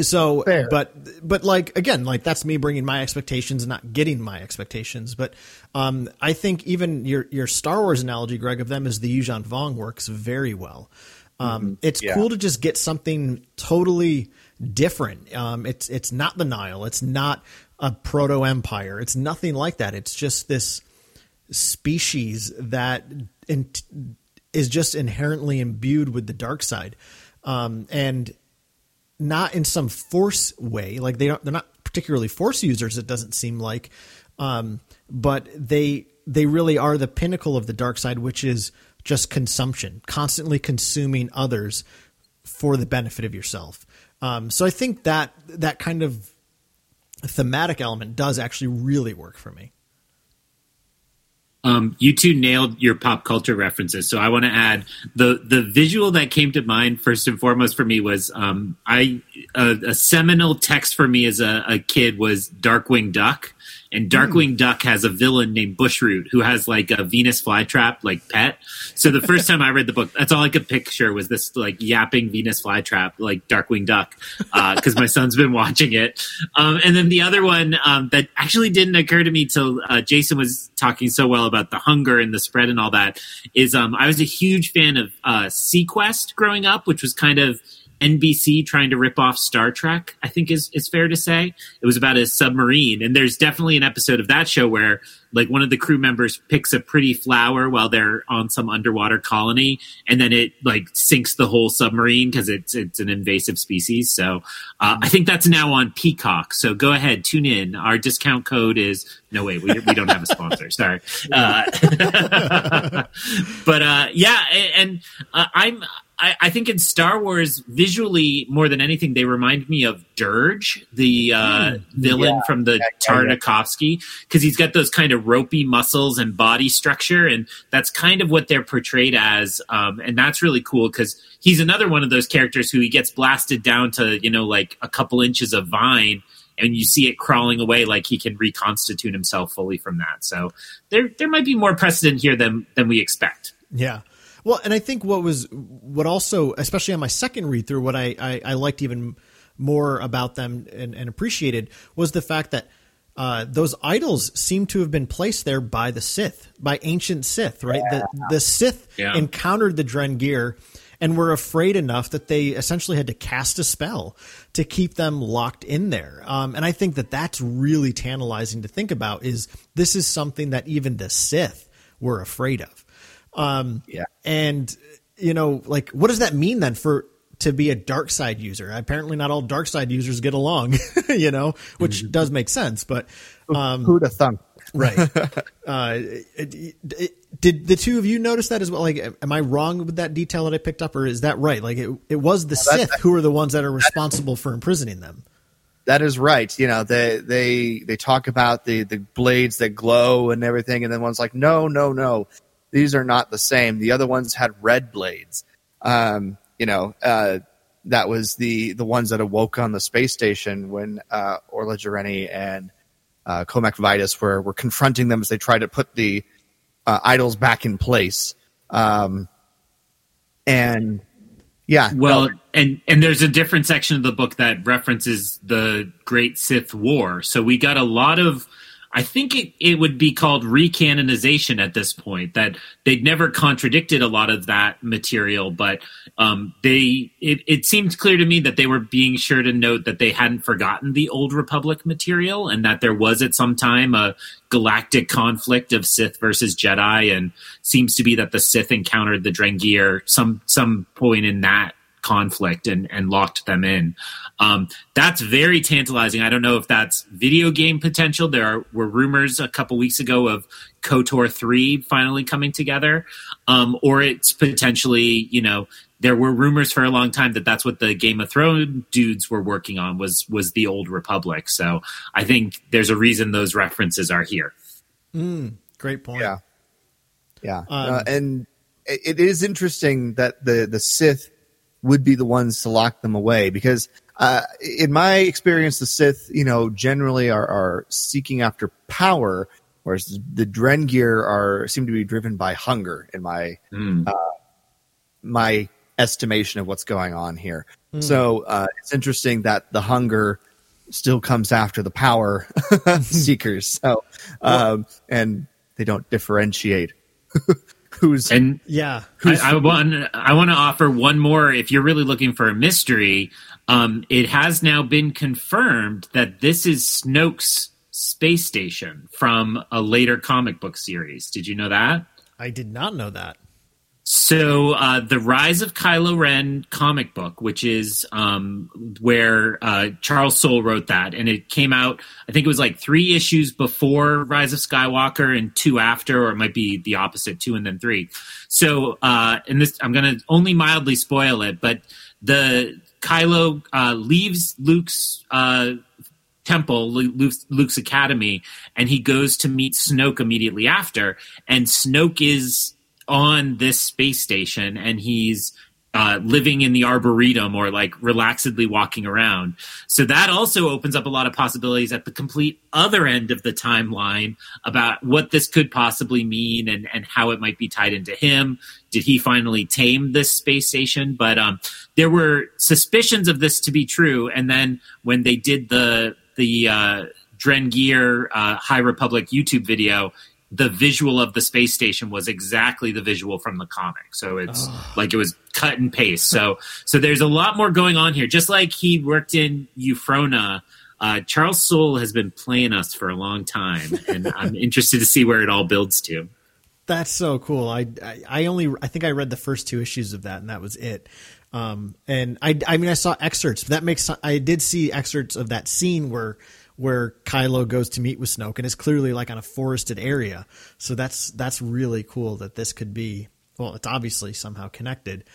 so Fair. but but like again like that's me bringing my expectations and not getting my expectations. But um, i think even your your star wars analogy greg of them as the Yuuzhan Vong works very well. Um, mm-hmm. it's yeah. cool to just get something totally different. Um, it's it's not the Nihil. It's not a proto empire it's nothing like that. It's just this species that in, is just inherently imbued with the dark side. Um, and not in some force way. Like they don't, they're not particularly force users. It doesn't seem like, um, but they they really are the pinnacle of the dark side, which is just consumption, constantly consuming others for the benefit of yourself. Um, so I think that that kind of thematic element does actually really work for me. Um, you two nailed your pop culture references, so I want to add the the visual that came to mind first and foremost for me was um, I a, a, seminal text for me as a, a kid was Darkwing Duck, and Darkwing mm. Duck has a villain named Bushroot who has like a Venus flytrap like pet. So the first time I read the book, that's all I could picture was this like yapping Venus flytrap like Darkwing Duck because uh, my son's been watching it. Um, and then the other one um, that actually didn't occur to me till uh, Jason was talking so well about the hunger and the spread and all that is um, I was a huge fan of uh, seaQuest growing up, which was kind of NBC trying to rip off Star Trek, I think is is fair to say. It was about a submarine, and there's definitely an episode of that show where like one of the crew members picks a pretty flower while they're on some underwater colony, and then it like sinks the whole submarine because it's it's an invasive species. So uh, I think that's now on Peacock. So go ahead, tune in. Our discount code is no wait, we we don't have a sponsor. Sorry, uh, but uh, yeah, and uh, I'm I, I, think in Star Wars, visually more than anything, they remind me of Durge, the uh, mm, villain yeah, from the Tartakovsky, because he's got those kind of ropey muscles and body structure, and that's kind of what they're portrayed as, um, and that's really cool because he's another one of those characters who he gets blasted down to you know like a couple inches of vine and you see it crawling away like he can reconstitute himself fully from that. So there there might be more precedent here than than we expect. Yeah. Well, and I think what was what also, especially on my second read through, what I, I, I liked even more about them and, and appreciated was the fact that uh, those idols seem to have been placed there by the Sith, by ancient Sith, right? Yeah. The, the Sith yeah. encountered the Drengir and were afraid enough that they essentially had to cast a spell to keep them locked in there. Um, and I think that that's really tantalizing to think about. Is this is something that even the Sith were afraid of? Um, yeah. And you know, like, what does that mean then for to be a dark side user? Apparently, not all dark side users get along. you know, which mm-hmm. does make sense. But um, who'd have thunk? right. Uh, it, it, did the two of you notice that as well? Like, am I wrong with that detail that I picked up, or is that right? Like, it, it was the well, Sith who are the ones that are responsible for imprisoning them. That is right. You know, they they they talk about the the blades that glow and everything, and then one's like, no, no, no these are not the same. The other ones had red blades. Um, you know, uh, that was the the ones that awoke on the space station when uh, Orla Jareni and uh, Cohmac Vitus were were confronting them as they tried to put the uh, idols back in place. Um, and yeah, well, no. and and there's a different section of the book that references the Great Sith War. So we got a lot of I think it, it would be called recanonization at this point. That they'd never contradicted a lot of that material, but um, they it, it seemed clear to me that they were being sure to note that they hadn't forgotten the old Republic material, and that there was at some time a galactic conflict of Sith versus Jedi, and seems to be that the Sith encountered the Drengir some some point in that conflict and, and locked them in. Um, that's very tantalizing. I don't know if that's video game potential. There are, were rumors a couple weeks ago of KOTOR 3 finally coming together, um, or it's potentially, you know, there were rumors for a long time that that's what the Game of Thrones dudes were working on was was the old Republic. So I think there's a reason those references are here. Mm, great point. Yeah, yeah, um, uh, and it is interesting that the the Sith would be the ones to lock them away because uh, in my experience the sith you know generally are, are seeking after power whereas the drengir are seem to be driven by hunger in my mm. uh, my estimation of what's going on here mm. so uh, it's interesting that the hunger still comes after the power seekers so um, and they don't differentiate who's and yeah. who's, I, I want I want to offer one more if you're really looking for a mystery. Um, it has now been confirmed that this is Snoke's space station from a later comic book series. Did you know that? I did not know that so, uh, the Rise of Kylo Ren comic book, which is um, where uh, Charles Soule wrote that, and it came out. I think it was like three issues before Rise of Skywalker and two after, or it might be the opposite, two and then three. So, uh, and this I'm going to only mildly spoil it, but the Kylo uh, leaves Luke's uh, temple, Luke's, Luke's academy, and he goes to meet Snoke immediately after, and Snoke is on this space station and he's uh, living in the arboretum or like relaxedly walking around. So that also opens up a lot of possibilities at the complete other end of the timeline about what this could possibly mean and, and how it might be tied into him. Did he finally tame this space station? But um, there were suspicions of this to be true. And then when they did the the uh, Drengir uh, High Republic YouTube video, the visual of the space station was exactly the visual from the comic. So it's oh. like it was cut and paste. So so there's a lot more going on here. Just like he worked in Euphrona, uh, Charles Soule has been playing us for a long time, and I'm interested to see where it all builds to. That's so cool. I, I, I only I think I read the first two issues of that, and that was it. Um, and I I mean I saw excerpts. That makes I did see excerpts of that scene where where Kylo goes to meet with Snoke, and it's clearly like on a forested area. So that's that's really cool that this could be. Well, it's obviously somehow connected.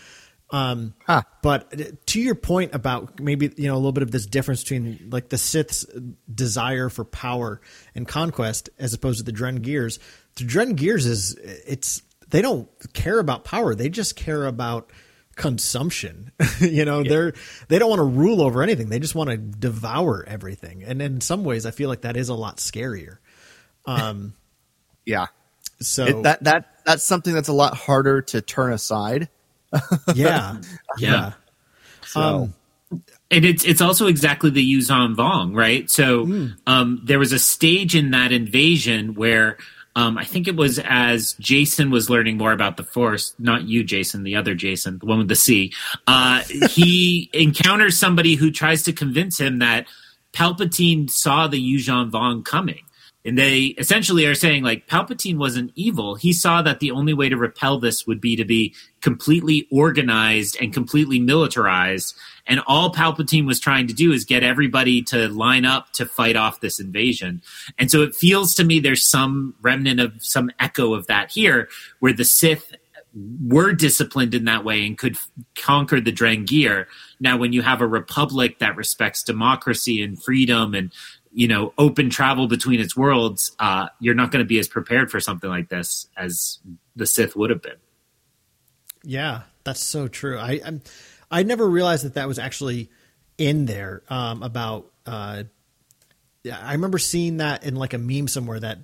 Um, huh. But to your point about maybe you know a little bit of this difference between like the Sith's desire for power and conquest as opposed to the Drengir's. the Drengir's is it's they don't care about power; they just care about consumption. you know, yeah. they're they don't want to rule over anything. They just want to devour everything. And in some ways, I feel like that is a lot scarier. Um, yeah. So it, that that that's something that's a lot harder to turn aside. yeah. Yeah. So. Um, and it's it's also exactly the Yuuzhan Vong, right? So mm. um, there was a stage in that invasion where um, I think it was as Jacen was learning more about the Force, not you, Jason, the other Jacen, the one with the C. Uh, he encounters somebody who tries to convince him that Palpatine saw the Yuuzhan Vong coming. And they essentially are saying, like, Palpatine wasn't evil. He saw that the only way to repel this would be to be completely organized and completely militarized. And all Palpatine was trying to do is get everybody to line up to fight off this invasion. And so it feels to me there's some remnant of some echo of that here, where the Sith were disciplined in that way and could f- conquer the Drengir. Now, when you have a republic that respects democracy and freedom and you know open travel between its worlds, uh, you're not going to be as prepared for something like this as the Sith would have been. Yeah, that's so true. I I'm, I never realized that that was actually in there um, about. Uh, yeah, I remember seeing that in like a meme somewhere that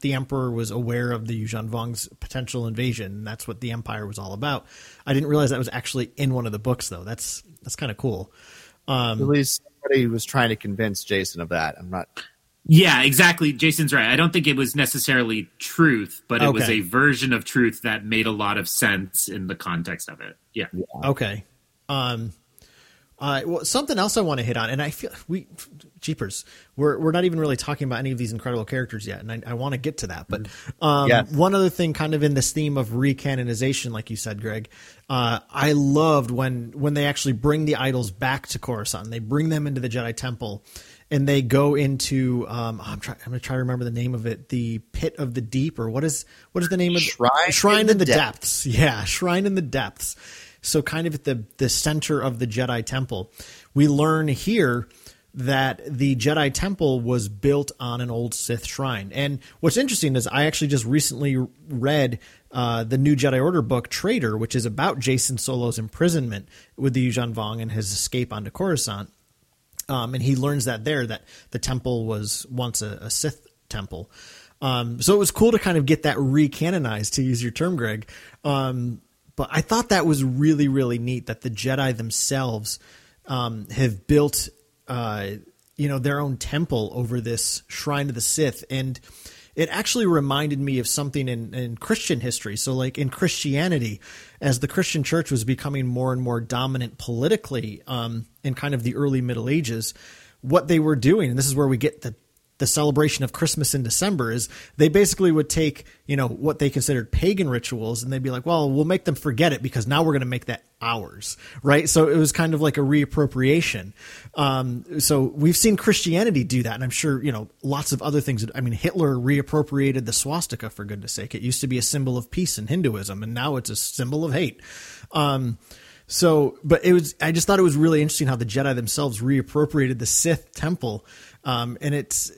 the emperor was aware of the Yuuzhan Vong's potential invasion. And that's what the empire was all about. I didn't realize that was actually in one of the books, though. That's that's kind of cool. Um, At least somebody was trying to convince Jason of that. I'm not. Yeah, exactly. Jason's right. I don't think it was necessarily truth, but it okay. was a version of truth that made a lot of sense in the context of it. Yeah. yeah. Okay. Um, uh, well, something else I want to hit on, and I feel we, jeepers, we're we're not even really talking about any of these incredible characters yet, and I, I want to get to that. But um, yes. one other thing, kind of in this theme of recanonization, like you said, Greg, uh, I loved when when they actually bring the idols back to Coruscant. They bring them into the Jedi Temple, and they go into um, I'm trying I'm gonna try to remember the name of it, the Pit of the Deep, or what is what is the name of Shrine Shrine in the, in the depths. depths. Yeah, Shrine in the Depths so, kind of at the, the center of the Jedi Temple. We learn here that the Jedi Temple was built on an old Sith shrine. And what's interesting is I actually just recently read uh, the new Jedi Order book, Traitor, which is about Jacen Solo's imprisonment with the Yuuzhan Vong and his escape onto Coruscant. Um, and he learns that there that the temple was once a, a Sith temple. Um, so it was cool to kind of get that recanonized, to use your term, Greg. Um, but I thought that was really, really neat that the Jedi themselves um, have built, uh, you know, their own temple over this shrine of the Sith, and it actually reminded me of something in, in Christian history. So, like in Christianity, as the Christian Church was becoming more and more dominant politically um, in kind of the early Middle Ages, what they were doing, and this is where we get the the celebration of Christmas in December is they basically would take, you know, what they considered pagan rituals and they'd be like, well, we'll make them forget it because now we're going to make that ours, right? So it was kind of like a reappropriation. Um, so we've seen Christianity do that. And I'm sure, you know, lots of other things. I mean, Hitler reappropriated the swastika for goodness sake. It used to be a symbol of peace in Hinduism and now it's a symbol of hate. Um, so, but it was, I just thought it was really interesting how the Jedi themselves reappropriated the Sith temple um, and it's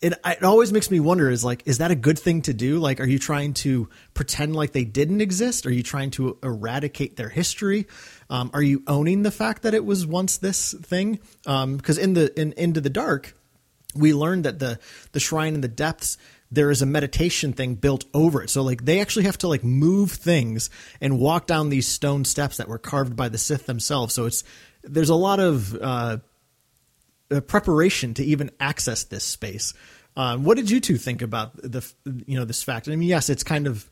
it, it always makes me wonder is like is that a good thing to do? Like are you trying to pretend like they didn't exist? Are you trying to eradicate their history? Um, are you owning the fact that it was once this thing? Because um, in the in into the dark we learned that the the shrine in the depths there is a meditation thing built over it. So like they actually have to like move things and walk down these stone steps that were carved by the sith themselves. So it's there's a lot of uh, uh, preparation to even access this space. Um, what did you two think about the you know this fact? I mean, yes, it's kind of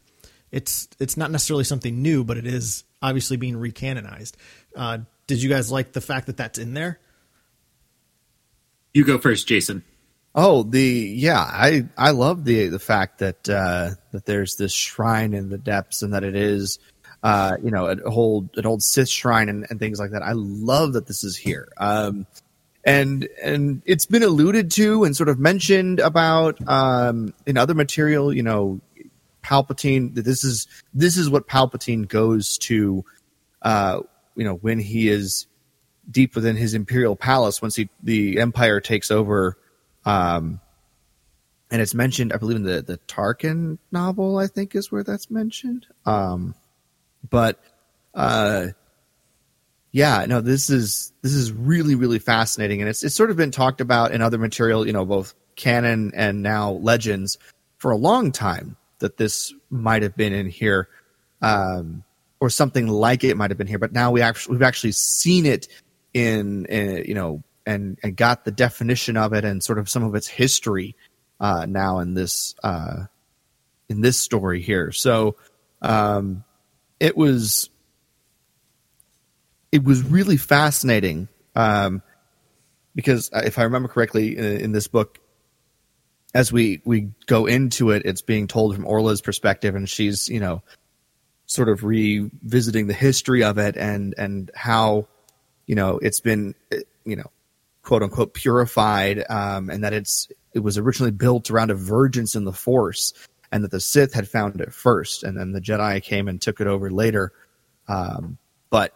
it's it's not necessarily something new, but it is obviously being recanonized. Uh, did you guys like the fact that that's in there? You go first, Jason. Oh, the yeah, I I love the the fact that uh, that there's this shrine in the depths and that it is uh, you know an old an old Sith shrine and, and things like that. I love that this is here. Um, and and it's been alluded to and sort of mentioned about um, in other material. You know, Palpatine. This is this is what Palpatine goes to. Uh, you know, when he is deep within his imperial palace, once he the Empire takes over. Um, and it's mentioned, I believe, in the the Tarkin novel. I think is where that's mentioned. Um, but uh, yeah, no, this is this is really really fascinating, and it's it's sort of been talked about in other material, you know, both canon and now legends for a long time that this might have been in here, um, or something like it might have been here. But now we actually we've actually seen it in, in you know and and got the definition of it and sort of some of its history uh, now in this uh, in this story here. So um, it was it was really fascinating um, because if I remember correctly in, in, this book, as we we go into it, it's being told from Orla's perspective, and she's you know sort of revisiting the history of it and and how you know it's been you know quote unquote purified um, and that it's it was originally built around a vergence in the Force and that the Sith had found it first, and then the Jedi came and took it over later. Um, but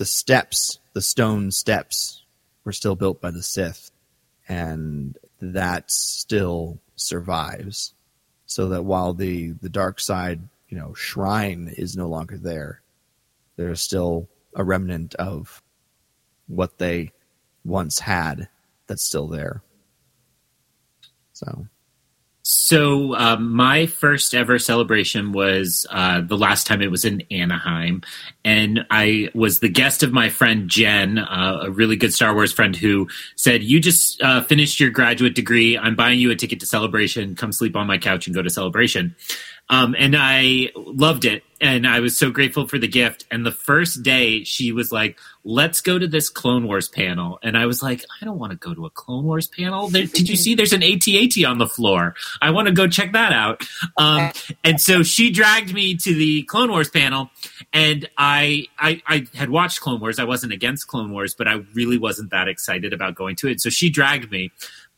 the steps, the stone steps, were still built by the Sith, and that still survives. So that while the the dark side, you know, shrine is no longer there, there's still a remnant of what they once had that's still there. So so uh, my first ever celebration was uh, the last time it was in Anaheim, and I was the guest of my friend Jen, uh, a really good Star Wars friend, who said, "You just uh, finished your graduate degree. I'm buying you a ticket to Celebration. Come sleep on my couch and go to Celebration." Um, and I loved it. And I was so grateful for the gift. And the first day, she was like, let's go to this Clone Wars panel. And I was like, I don't want to go to a Clone Wars panel. There, did you see there's an AT-AT on the floor? I want to go check that out. Um, and so she dragged me to the Clone Wars panel. And I, I, I had watched Clone Wars. I wasn't against Clone Wars, but I really wasn't that excited about going to it. So she dragged me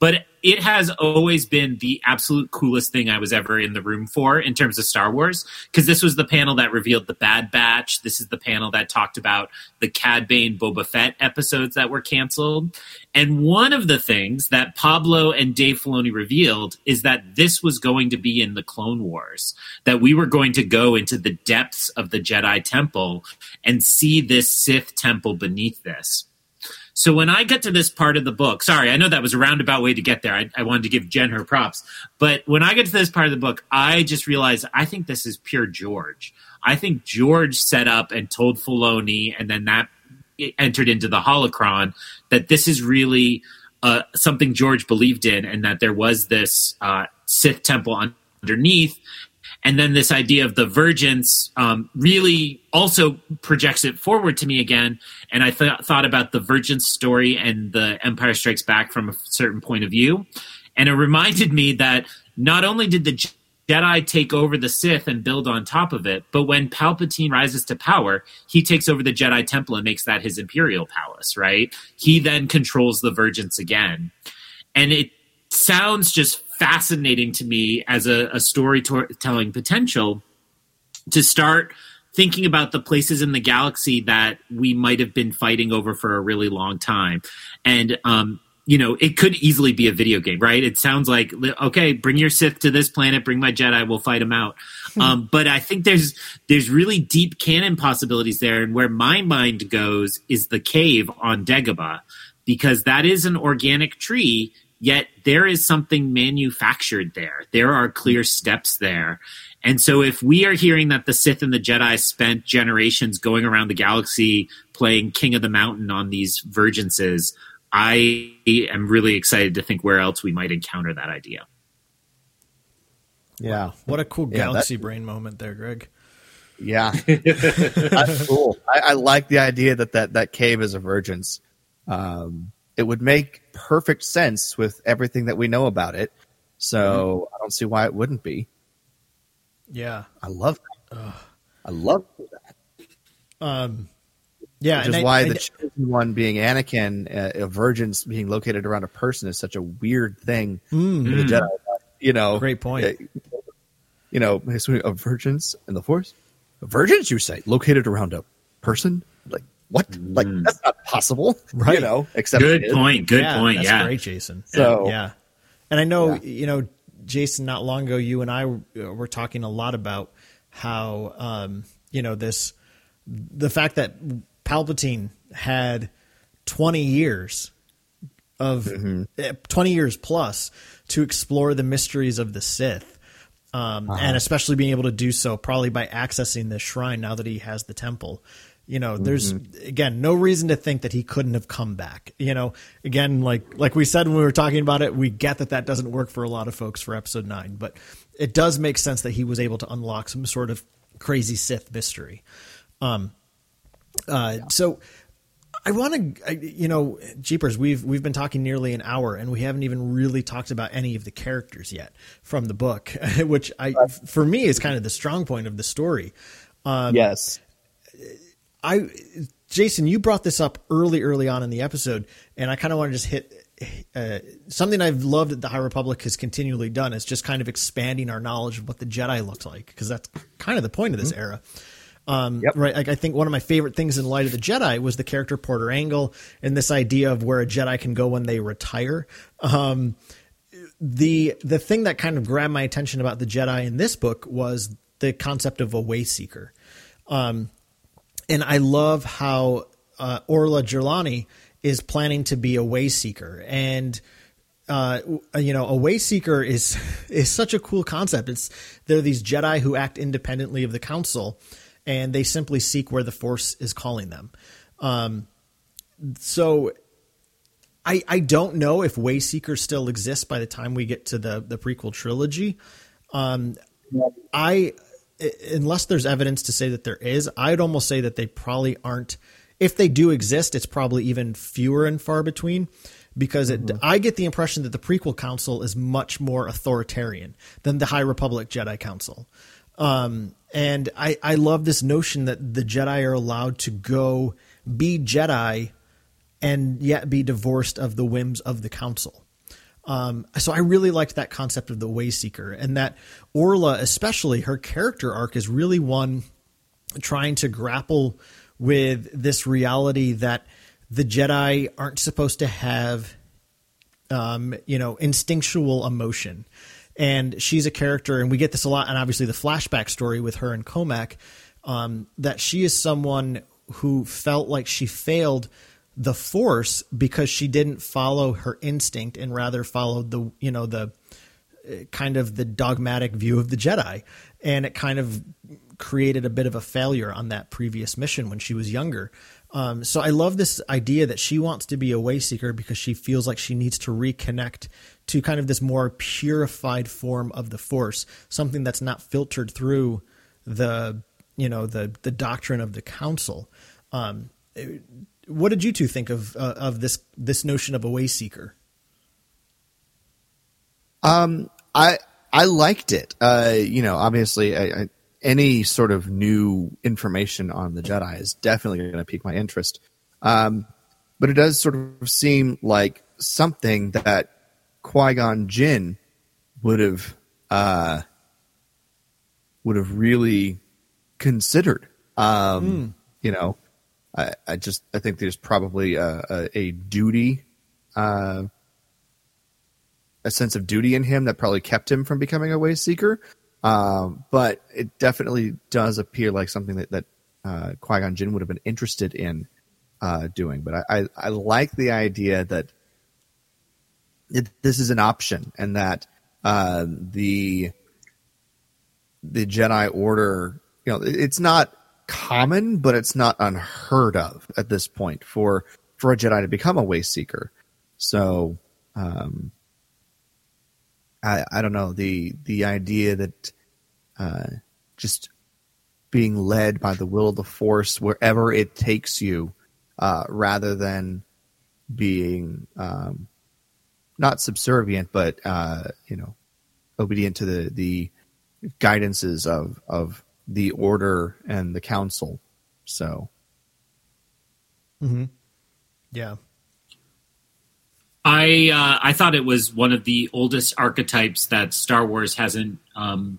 but it has always been the absolute coolest thing I was ever in the room for in terms of Star Wars. Because this was the panel that revealed the Bad Batch. This is the panel that talked about the Cad Bane Boba Fett episodes that were canceled. And one of the things that Pablo and Dave Filoni revealed is that this was going to be in the Clone Wars, that we were going to go into the depths of the Jedi Temple and see this Sith temple beneath this. So when I get to this part of the book, sorry, I know that was a roundabout way to get there. I, I, wanted to give Jen her props. But when I get to this part of the book, I just realized I think this is pure George. I think George set up and told Filoni, and then that entered into the holocron, that this is really uh, something George believed in, and that there was this uh, Sith temple underneath, and then this idea of the vergence um, really also projects it forward to me again and i th- thought about the vergence story and the empire strikes back from a certain point of view and it reminded me that not only did the Jedi take over the Sith and build on top of it, but when Palpatine rises to power, he takes over the Jedi Temple and makes that his Imperial Palace, right? He then controls the Vergence again. And it sounds just fascinating to me as a, a storytelling potential to start thinking about the places in the galaxy that we might have been fighting over for a really long time. And, um, you know, it could easily be a video game, right? It sounds like, okay, bring your Sith to this planet, bring my Jedi, we'll fight them out. Hmm. Um, but I think there's, there's really deep canon possibilities there. And where my mind goes is the cave on Dagobah, because that is an organic tree Yet there is something manufactured there. There are clear steps there. And so if we are hearing that the Sith and the Jedi spent generations going around the galaxy playing King of the Mountain on these vergences, I am really excited to think where else we might encounter that idea. Yeah. What a cool yeah, galaxy that, brain moment there, Greg. Yeah. That's cool. I, I, like the idea that, that that cave is a vergence. Um, it would make perfect sense with everything that we know about it. So mm-hmm. I don't see why it wouldn't be. Yeah, I love that. Ugh. I love that. Um, yeah, which is I, why I, the I, chosen one being Anakin, uh, a vergence being located around a person, is such a weird thing. Mm. The Jedi, you know, great point. Uh, you know, of vergences in the Force, vergences, you say, located around a person, like what? Mm. Like that's not possible, right? You know, except good point. Good yeah, point. That's yeah, great, Jason. So yeah, and I know yeah. you know, Jason. Not long ago, you and I were talking a lot about how um, you know this, the fact that Palpatine had 20 years of eh, 20 years plus to explore the mysteries of the Sith. Um, and especially being able to do so probably by accessing this shrine now that he has the temple. You know, there's again no reason to think that he couldn't have come back. You know, again, like like we said when we were talking about it, we get that that doesn't work for a lot of folks for episode nine, but it does make sense that he was able to unlock some sort of crazy Sith mystery. Um, uh, so I want to, you know, Jeepers. We've we've been talking nearly an hour, and we haven't even really talked about any of the characters yet from the book, which I, for me, is kind of the strong point of the story. Um, yes. I, Jason, you brought this up early, early on in the episode, and I kind of want to just hit uh, something I've loved that the High Republic has continually done is just kind of expanding our knowledge of what the Jedi looked like because that's kind of the point of this era. Um, Yep. Right. Like I think one of my favorite things in Light of the Jedi was the character Porter Engle and this idea of where a Jedi can go when they retire. Um, the the thing that kind of grabbed my attention about the Jedi in this book was the concept of a Wayseeker. Um, and I love how uh, Orla Jareni is planning to be a Wayseeker, and uh, you know, a Wayseeker is is such a cool concept. It's they're these Jedi who act independently of the Council, and they simply seek where the Force is calling them. Um, so. I, I don't know if Wayseeker still exists by the time we get to the, the prequel trilogy. Um, I unless there's evidence to say that there is, I'd almost say that they probably aren't. If they do exist, it's probably even fewer and far between because it, I get the impression that the prequel council is much more authoritarian than the High Republic Jedi Council. Um, and I, I love this notion that the Jedi are allowed to go be Jedi and yet be divorced of the whims of the council. Um, so I really liked that concept of the Wayseeker, and that Orla, especially her character arc, is really one trying to grapple with this reality that the Jedi aren't supposed to have, um, you know, instinctual emotion. And she's a character, and we get this a lot, and obviously the flashback story with her and Cohmac, um, that she is someone who felt like she failed the force because she didn't follow her instinct and rather followed the you know the uh, kind of the dogmatic view of the Jedi and it kind of created a bit of a failure on that previous mission when she was younger. Um, so I love this idea that she wants to be a Wayseeker because she feels like she needs to reconnect to kind of this more purified form of the Force, something that's not filtered through the you know the the doctrine of the Council. Um, what did you two think of uh, of this this notion of a Wayseeker? Um, I I liked it. Uh, you know, obviously, I, I, any sort of new information on the Jedi is definitely going to pique my interest. Um, but it does sort of seem like something that Qui Gon Jinn would have uh, would have really considered. Um, You know, I, I just I think there's probably a, a, a duty, uh, a sense of duty in him that probably kept him from becoming a Wayseeker. Um, but it definitely does appear like something that that uh, Qui Gon Jinn would have been interested in uh, doing. But I, I I like the idea that it, this is an option and that uh, the the Jedi Order, you know, it- it's not common, but it's not unheard of at this point for for a Jedi to become a Wayseeker. So, um, I I don't know the the idea that uh, just being led by the will of the Force wherever it takes you, uh, rather than being um, not subservient, but uh, you know, obedient to the the guidances of of the order and the council. So Yeah, I uh, I thought it was one of the oldest archetypes that Star Wars hasn't um,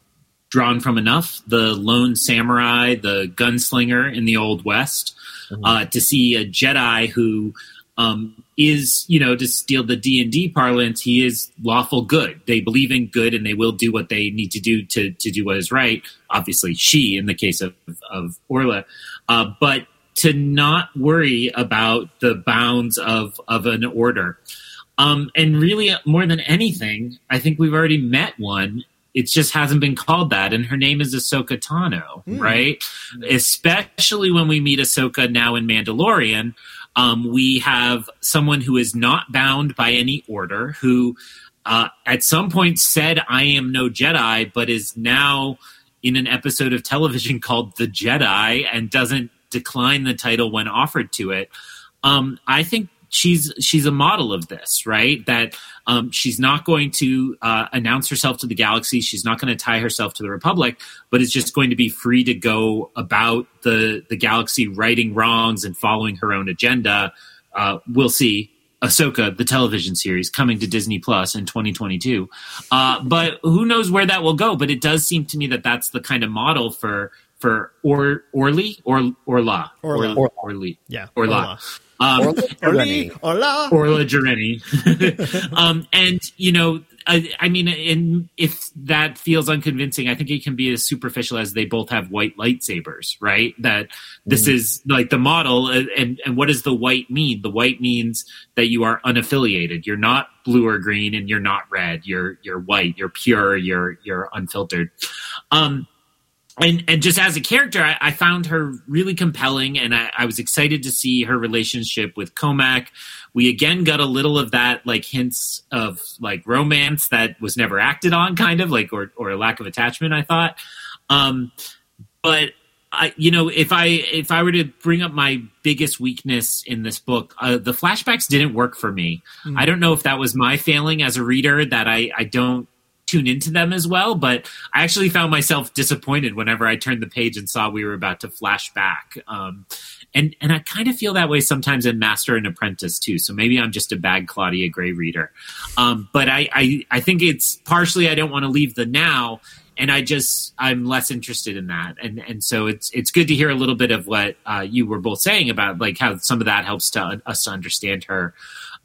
drawn from enough. The lone samurai, the gunslinger in the old west. Uh, to see a Jedi who um, is, you know, to steal the D and D parlance, he is lawful good. They believe in good, and they will do what they need to do to to do what is right. Obviously, she, in the case of of Orla, uh, but to not worry about the bounds of of an order. Um, and really, more than anything, I think we've already met one. It just hasn't been called that, and her name is Ahsoka Tano, mm. right? Especially when we meet Ahsoka now in Mandalorian, um, we have someone who is not bound by any order, who uh, at some point said, "I am no Jedi," but is now in an episode of television called The Jedi and doesn't decline the title when offered to it. Um, I think she's she's a model of this, right? That um, she's not going to uh, announce herself to the galaxy. She's not going to tie herself to the Republic, but is just going to be free to go about the the galaxy, righting wrongs and following her own agenda. Uh, we'll see. Ahsoka, the television series, coming to Disney Plus in 2022. Uh, but who knows where that will go? But it does seem to me that that's the kind of model for for or Orly or Orla Orla or, Orly yeah Orla. Orla. Um, Orly, Orla, Orla Jareni. um, and you know, I, I mean, in, if that feels unconvincing, I think it can be as superficial as they both have white lightsabers, right? That this mm. is like the model, uh, and and what does the white mean? The white means that you are unaffiliated. You're not blue or green, and you're not red. You're you're white. You're pure. You're you're unfiltered. Um, and and just as a character, I, I found her really compelling, and I, I, was excited to see her relationship with Cohmac. We again got a little of that, like hints of like romance that was never acted on, kind of like or or a lack of attachment. I thought, um, but I, you know, if I if I were to bring up my biggest weakness in this book, uh, the flashbacks didn't work for me. Mm. I don't know if that was my failing as a reader that I I don't tune into them as well. But I actually found myself disappointed whenever I turned the page and saw we were about to flash back. Um, and and I kind of feel that way sometimes in Master and Apprentice too. So maybe I'm just a bad Claudia Gray reader. Um, but I, I I think it's partially I don't want to leave the now and I just I'm less interested in that, and and so it's it's good to hear a little bit of what uh, you were both saying about like how some of that helps to us to understand her.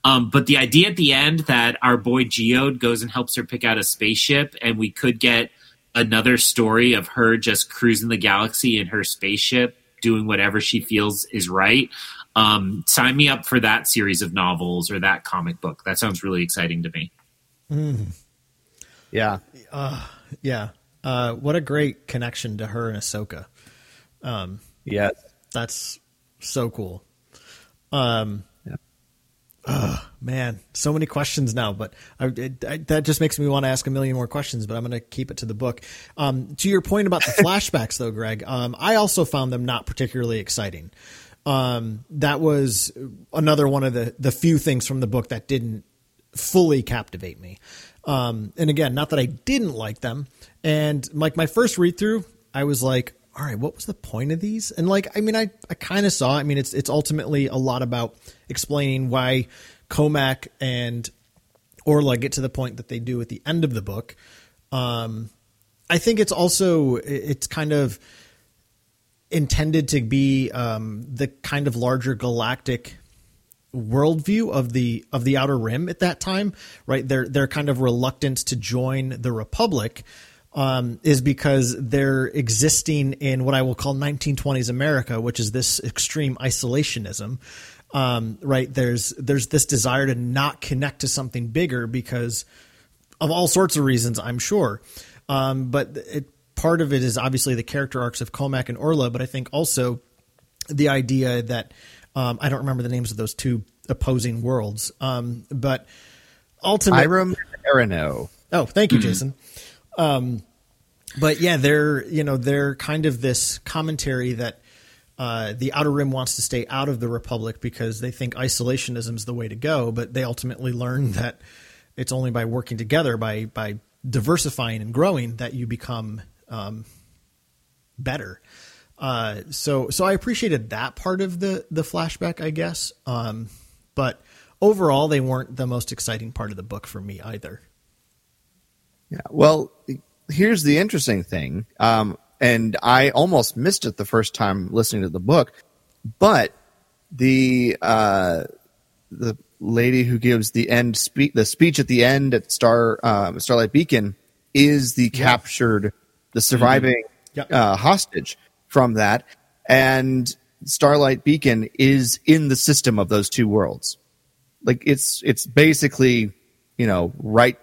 Um, but the idea at the end that our boy Geode goes and helps her pick out a spaceship, and we could get another story of her just cruising the galaxy in her spaceship, doing whatever she feels is right. Um, sign me up for that series of novels or that comic book. That sounds really exciting to me. Mm. Yeah. Uh, yeah. Uh, what a great connection to her and Ahsoka. Um, yeah. That's so cool. Um, Oh, man, so many questions now, but I, it, I, that just makes me want to ask a million more questions. But I'm going to keep it to the book. Um, to your point about the flashbacks, though, Greg, um, I also found them not particularly exciting. Um, that was another one of the the few things from the book that didn't fully captivate me. Um, and again, not that I didn't like them. And like my first read through, I was like, all right, what was the point of these? And like, I mean, I, I kind of saw, I mean, it's, it's ultimately a lot about explaining why Cohmac and Orla get to the point that they do at the end of the book. Um, I think it's also, it's kind of intended to be, um, the kind of larger galactic worldview of the of the outer rim at that time right they're they're kind of reluctant to join the republic um, is because they're existing in what I will call 1920s America, which is this extreme isolationism. Um, right? There's there's this desire to not connect to something bigger because of all sorts of reasons, I'm sure. Um, but it, part of it is obviously the character arcs of Cohmac and Orla, but I think also the idea that um, I don't remember the names of those two opposing worlds, um, but ultimately, Eiram E'ronoh. Oh, thank you, mm-hmm. Jason. Um, but yeah, they're you know they're kind of this commentary that uh, the Outer Rim wants to stay out of the Republic because they think isolationism is the way to go, but they ultimately learn that it's only by working together, by by diversifying and growing, that you become um, better. Uh, so so I appreciated that part of the the flashback, I guess. Um, but overall, they weren't the most exciting part of the book for me either. Yeah. Well, here's the interesting thing. Um, and I almost missed it the first time listening to the book, but the uh, the lady who gives the end speak the speech at the end at Star um, Starlight Beacon is the captured the surviving mm-hmm. yep. uh, hostage from that, and Starlight Beacon is in the system of those two worlds. Like it's it's basically, you know, right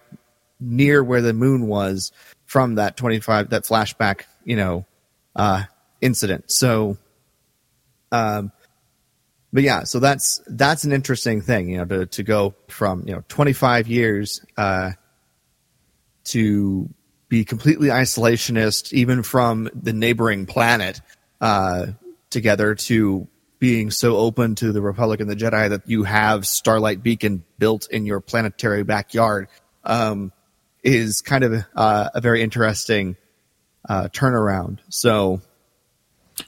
near where the moon was from that 25 that flashback, you know, uh incident. So um but yeah, so that's that's an interesting thing, you know, to to go from, you know, 25 years uh to be completely isolationist even from the neighboring planet uh together to being so open to the Republic and the Jedi that you have Starlight Beacon built in your planetary backyard um, is kind of uh, a very interesting uh, turnaround. So,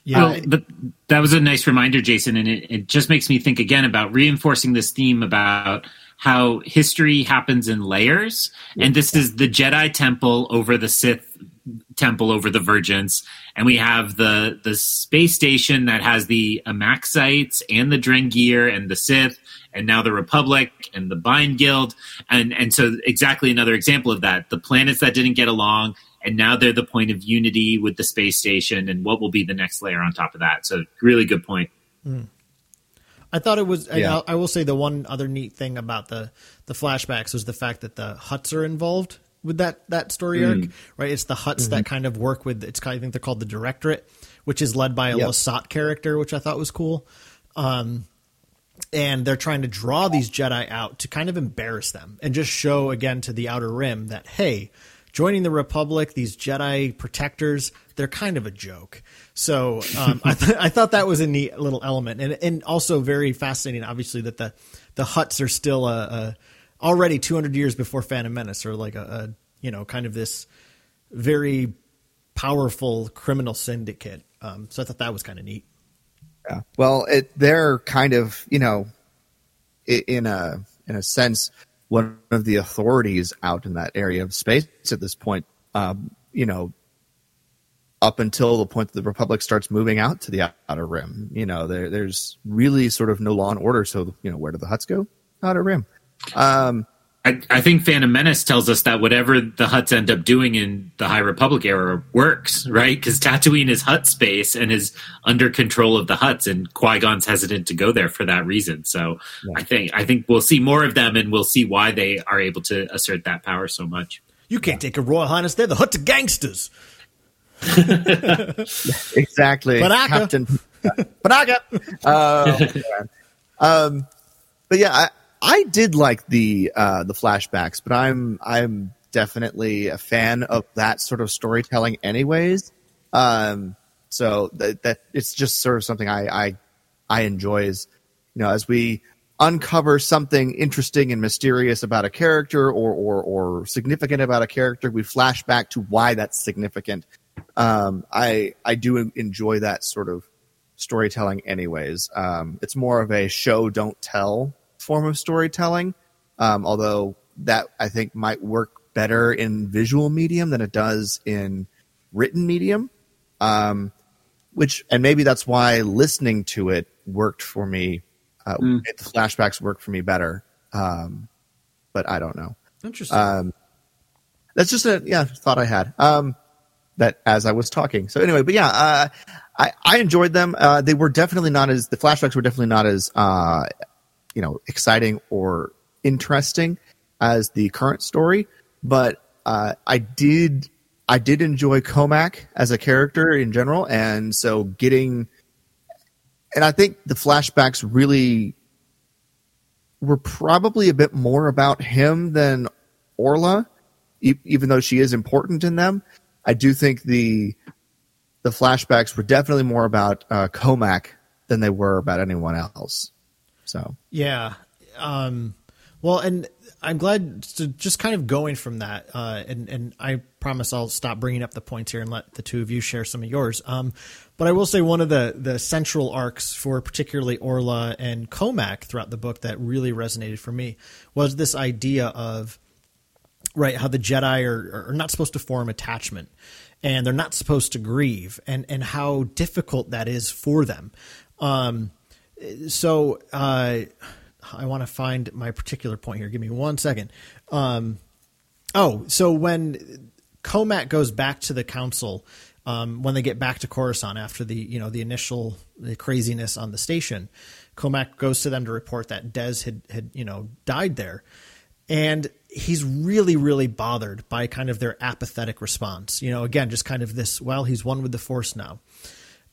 yeah, well, but that was a nice reminder, Jason, and it, it just makes me think again about reinforcing this theme about how history happens in layers, and this is the Jedi Temple over the Sith temple over the vergence. And we have the the space station that has the Amaxines and the drengir and the sith and now the republic and the Byne guild and and so exactly another example of that the planets that didn't get along and now they're the point of unity with the space station and what will be the next layer on top of that so really good point mm. I thought it was. Yeah. I, I will say the one other neat thing about the the flashbacks was the fact that the Hutts are involved with that that story mm. arc, right? It's the Hutts mm-hmm. that kind of work with. It's kind of, I think they're called the Directorate, which is led by a yep. Lasat character, which I thought was cool. Um, and they're trying to draw these Jedi out to kind of embarrass them and just show again to the Outer Rim that hey, joining the Republic, these Jedi protectors, they're kind of a joke. So um, I, th- I thought that was a neat little element, and and also very fascinating. Obviously, that the the Hutts are still a, a already 200 years before Phantom Menace, or like a, a you know kind of this very powerful criminal syndicate. Um, so I thought that was kind of neat. Yeah. Well, it, they're kind of you know in a in a sense one of the authorities out in that area of space at this point. Um, you know, up until the point that the Republic starts moving out to the outer rim. You know, there, there's really sort of no law and order. So, you know, where do the Hutts go? Outer rim. Um, I, I, think Phantom Menace tells us that whatever the Hutts end up doing in the High Republic era works, right? Because Tatooine is Hutt space and is under control of the Hutts, and Qui Gon's hesitant to go there for that reason. So yeah. I think I think we'll see more of them, and we'll see why they are able to assert that power so much. You can't take a Royal Highness there. The Hutts are gangsters. exactly, Panaka. Captain Panaka. Uh, um, but yeah, I, I did like the uh, the flashbacks, but I'm I'm definitely a fan of that sort of storytelling, anyways. Um, so that, that it's just sort of something I I, I enjoy is you know as we uncover something interesting and mysterious about a character or or or significant about a character, we flash back to why that's significant. Um, I I do enjoy that sort of storytelling, anyways. Um, it's more of a show don't tell form of storytelling. Um, although that I think might work better in visual medium than it does in written medium. Um, which, and maybe that's why listening to it worked for me. Uh, mm. The flashbacks worked for me better. Um, but I don't know. Interesting. Um, that's just a yeah thought I had. Um, that as I was talking. So anyway, but yeah, uh, I I enjoyed them. Uh, they were definitely not as the flashbacks were definitely not as uh, you know exciting or interesting as the current story, but uh, I did I did enjoy Cohmac as a character in general, and so getting and I think the flashbacks really were probably a bit more about him than Orla, e- even though she is important in them. I do think the the flashbacks were definitely more about uh, Cohmac than they were about anyone else. So yeah, um, well, and I'm glad to just kind of going from that, uh, and and I promise I'll stop bringing up the points here and let the two of you share some of yours. Um, but I will say one of the the central arcs for particularly Orla and Cohmac throughout the book that really resonated for me was this idea of right how the Jedi are, are not supposed to form attachment and they're not supposed to grieve and and how difficult that is for them. Um, so uh, I want to find my particular point here. Give me one second. Um, oh, so when Cohmac goes back to the council, um, when they get back to Coruscant after the you know the initial the craziness on the station. Cohmac goes to them to report that Dez had had you know died there, and he's really really bothered by kind of their apathetic response. You know, again, just kind of this. Well, he's one with the Force now.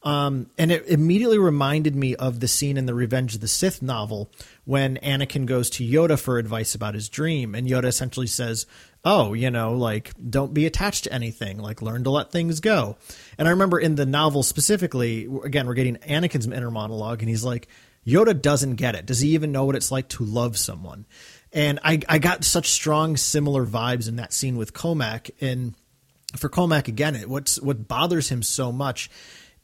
Um, and it immediately reminded me of the scene in the Revenge of the Sith novel when Anakin goes to Yoda for advice about his dream, and Yoda essentially says, "Oh, you know, like don't be attached to anything, like learn to let things go." And I remember in the novel specifically, again, we're getting Anakin's inner monologue, and he's like, "Yoda doesn't get it. Does he even know what it's like to love someone?" And I, I got such strong, similar vibes in that scene with Cohmac. and for Cohmac again, it, what's what bothers him so much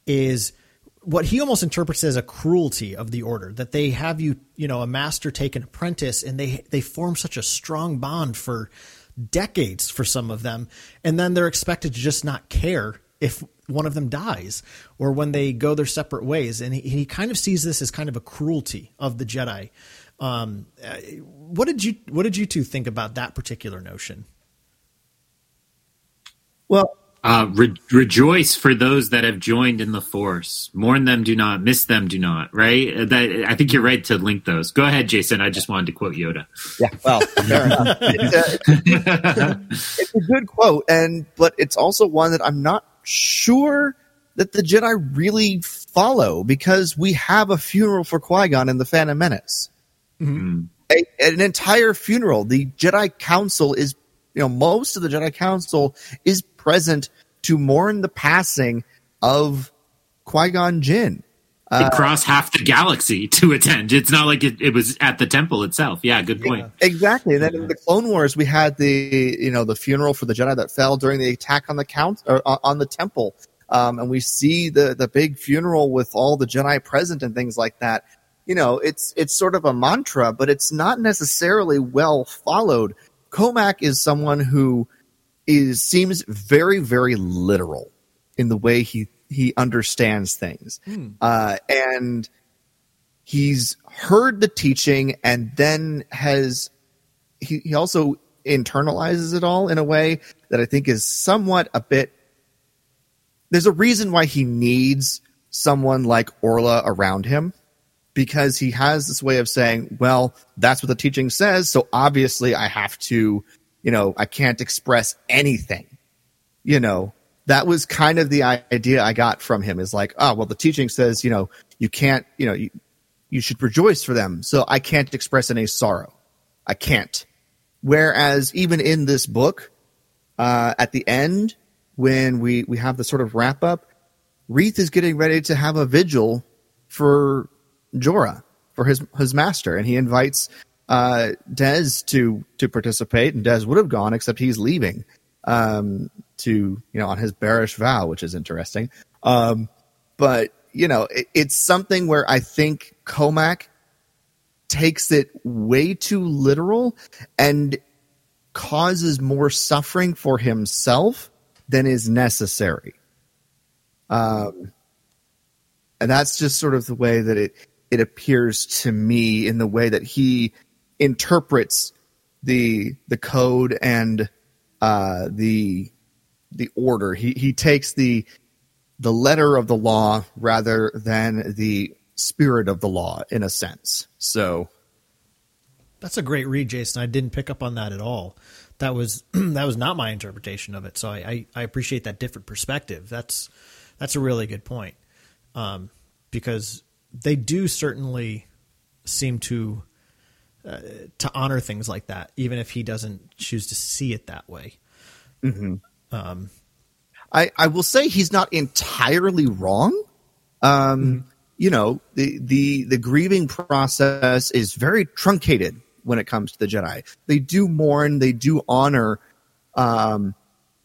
is what he almost interprets as a cruelty of the order that they have you you know a master take an apprentice and they they form such a strong bond for decades for some of them and then they're expected to just not care if one of them dies or when they go their separate ways. And he, he kind of sees this as kind of a cruelty of the jedi. Um, uh, what did you what did you two think about that particular notion? Well uh, re- rejoice for those that have joined in the force. Mourn them, do not. Miss them, do not. Right? Uh, that, I think you're right to link those. Go ahead, Jason. I just wanted to quote Yoda. Yeah, well, fair enough. It's a, it's a good quote, and but it's also one that I'm not sure that the Jedi really follow because we have a funeral for Qui Gon in the Phantom Menace. Mm-hmm. A, an entire funeral. The Jedi Council is, you know, most of the Jedi Council is present to mourn the passing of Qui Gon Jinn. Uh, across half the galaxy to attend. It's not like it, it, was at the temple itself. Yeah, good point. Exactly. And then in the Clone Wars, we had the you know the funeral for the Jedi that fell during the attack on the count or on the temple, um, and we see the the big funeral with all the Jedi present and things like that. You know, it's it's sort of a mantra, but it's not necessarily well followed. Cohmac is someone who is seems very very literal in the way he he understands things, hmm. uh, and he's heard the teaching and then has he, he also internalizes it all in a way that I think is somewhat a bit. There's a reason why he needs someone like Orla around him because he has this way of saying, well, that's what the teaching says. So obviously I have to you know, I can't express anything. You know, that was kind of the idea I got from him is like, oh, well, the teaching says, you know, you can't, you know, you, you should rejoice for them. So I can't express any sorrow. I can't. Whereas even in this book, uh, at the end, when we, we have the sort of wrap up, Reath is getting ready to have a vigil for Jora, for his, his master. And he invites uh, Dez to to participate, and Dez would have gone, except he's leaving um, to you know on his Barash vow, which is interesting. Um, but you know, it, it's something where I think Cohmac takes it way too literal and causes more suffering for himself than is necessary. Um, and that's just sort of the way that it it appears to me in the way that he interprets the the code and uh, the the order. He he takes the the letter of the law rather than the spirit of the law in a sense. So that's a great read, Jason. I didn't pick up on that at all. That was that was not my interpretation of it. So I, I, I appreciate that different perspective. That's that's a really good point. Um, because they do certainly seem to uh, to honor things like that, even if he doesn't choose to see it that way. Mm-hmm. Um, I I will say he's not entirely wrong. Um, mm-hmm. You know, the the the grieving process is very truncated when it comes to the Jedi. They do mourn, they do honor, um,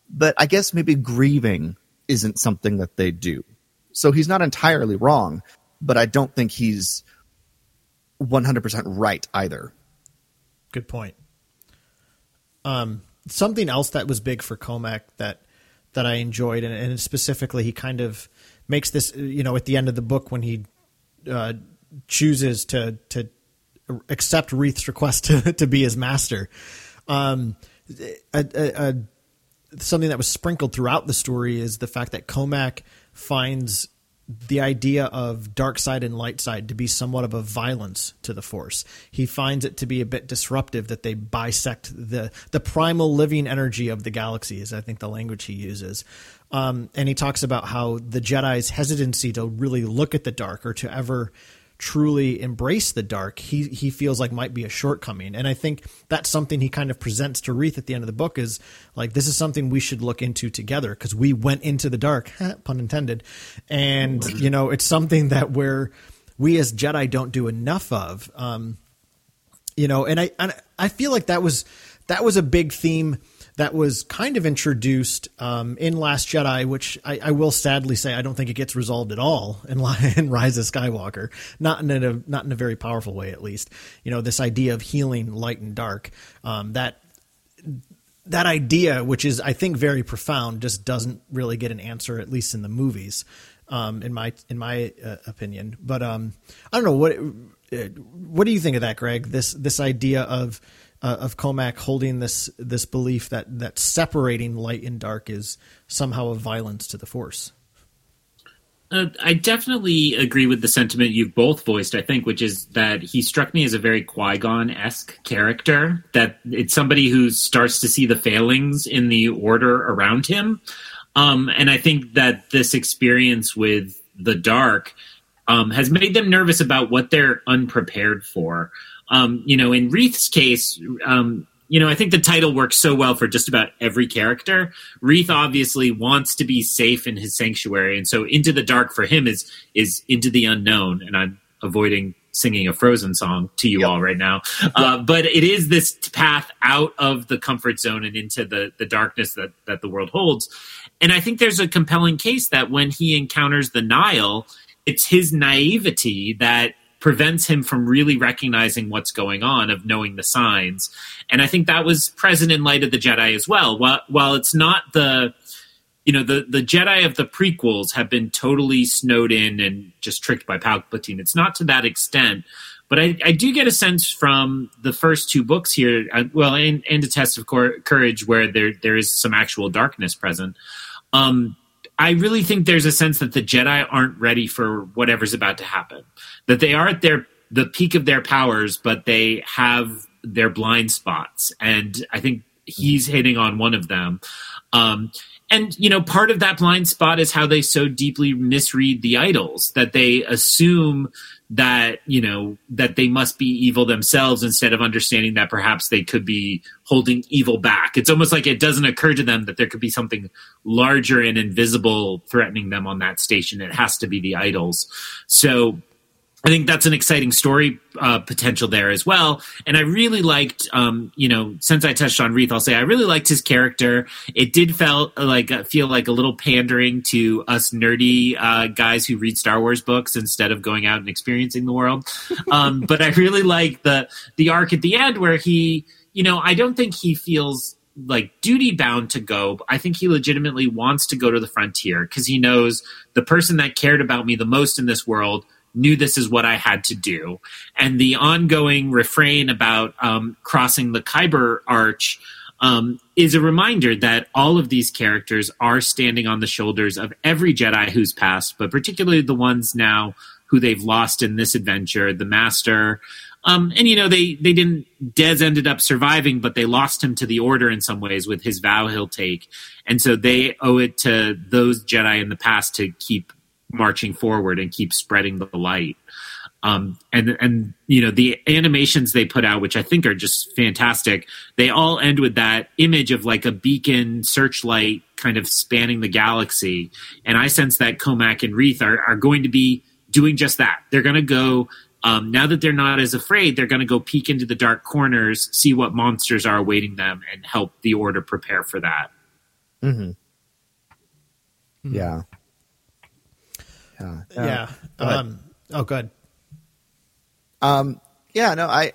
but I guess maybe grieving isn't something that they do. So he's not entirely wrong, but I don't think he's 100% right either. Good point. Um, something else that was big for Cohmac that that I enjoyed, and, and, specifically, he kind of makes this, you know, at the end of the book when he uh, chooses to to accept Reath's request to, to be his master. Um, a, a, a, something that was sprinkled throughout the story is the fact that Cohmac finds the idea of dark side and light side to be somewhat of a violence to the force. He finds it to be a bit disruptive that they bisect the the primal living energy of the galaxy is I think the language he uses. Um, and he talks about how the Jedi's hesitancy to really look at the dark or to ever truly embrace the dark, he he feels like might be a shortcoming. And I think that's something he kind of presents to Reath at the end of the book is like this is something we should look into together because we went into the dark, pun intended. And you know, it's something that we're we as Jedi don't do enough of. Um, you know, and I and I feel like that was that was a big theme that was kind of introduced um, in Last Jedi, which I, I, will sadly say I don't think it gets resolved at all in, in Rise of Skywalker. Not in a not in a very powerful way, at least. You know, this idea of healing light and dark. Um, that that idea, which is I think very profound, just doesn't really get an answer, at least in the movies. Um, in my in my uh, opinion, but um, I don't know what uh, what do you think of that, Greg? This this idea of uh, of Cohmac holding this this belief that that separating light and dark is somehow a violence to the Force. Uh, I definitely agree with the sentiment you've both voiced. I think, which is that he struck me as a very Qui Gon esque character. That it's somebody who starts to see the failings in the order around him, um, and I think that this experience with the dark um, has made them nervous about what they're unprepared for. Um, you know, in Reath's case, um, you know, I think the title works so well for just about every character. Reath obviously wants to be safe in his sanctuary, and so into the dark for him is is into the unknown. And I'm avoiding singing a Frozen song to you yep. all right now, yep. uh, but it is this path out of the comfort zone and into the the darkness that that the world holds. And I think there's a compelling case that when he encounters the Nihil, it's his naivety that prevents him from really recognizing what's going on, of knowing the signs. And I think that was present in Light of the Jedi as well. While, while it's not the, you know, the, the Jedi of the prequels have been totally snowed in and just tricked by Palpatine. It's not to that extent. But I, I do get a sense from the first two books here, uh, well, and, and a test of courage where there there is some actual darkness present. Um, I really think there's a sense that the Jedi aren't ready for whatever's about to happen. That they are at their the peak of their powers, but they have their blind spots, and I think he's hitting on one of them. Um, and you know, part of that blind spot is how they so deeply misread the idols that they assume that you know that they must be evil themselves instead of understanding that perhaps they could be holding evil back. It's almost like it doesn't occur to them that there could be something larger and invisible threatening them on that station. It has to be the idols. So I think that's an exciting story uh, potential there as well. And I really liked, um, you know, since I touched on Reath, I'll say I really liked his character. It did felt like uh, feel like a little pandering to us nerdy uh, guys who read Star Wars books instead of going out and experiencing the world. Um, but I really like the the arc at the end where he, you know, I don't think he feels like duty bound to go. I think he legitimately wants to go to the frontier because he knows the person that cared about me the most in this world knew this is what I had to do. And the ongoing refrain about um, crossing the Kyber Arch um, is a reminder that all of these characters are standing on the shoulders of every Jedi who's passed, but particularly the ones now who they've lost in this adventure, the Master. Um, and you know they they didn't. Dez ended up surviving, but they lost him to the Order in some ways with his vow he'll take, and so they owe it to those Jedi in the past to keep marching forward and keep spreading the light. Um, and and you know the animations they put out, which I think are just fantastic. They all end with that image of like a beacon searchlight kind of spanning the galaxy, and I sense that Cohmac and Reath are are going to be doing just that. They're going to go um, now that they're not as afraid. They're going to go peek into the dark corners, see what monsters are awaiting them, and help the Order prepare for that. Mm-hmm. Yeah. Yeah. Yeah. Um, oh, good. Um, yeah, no, I,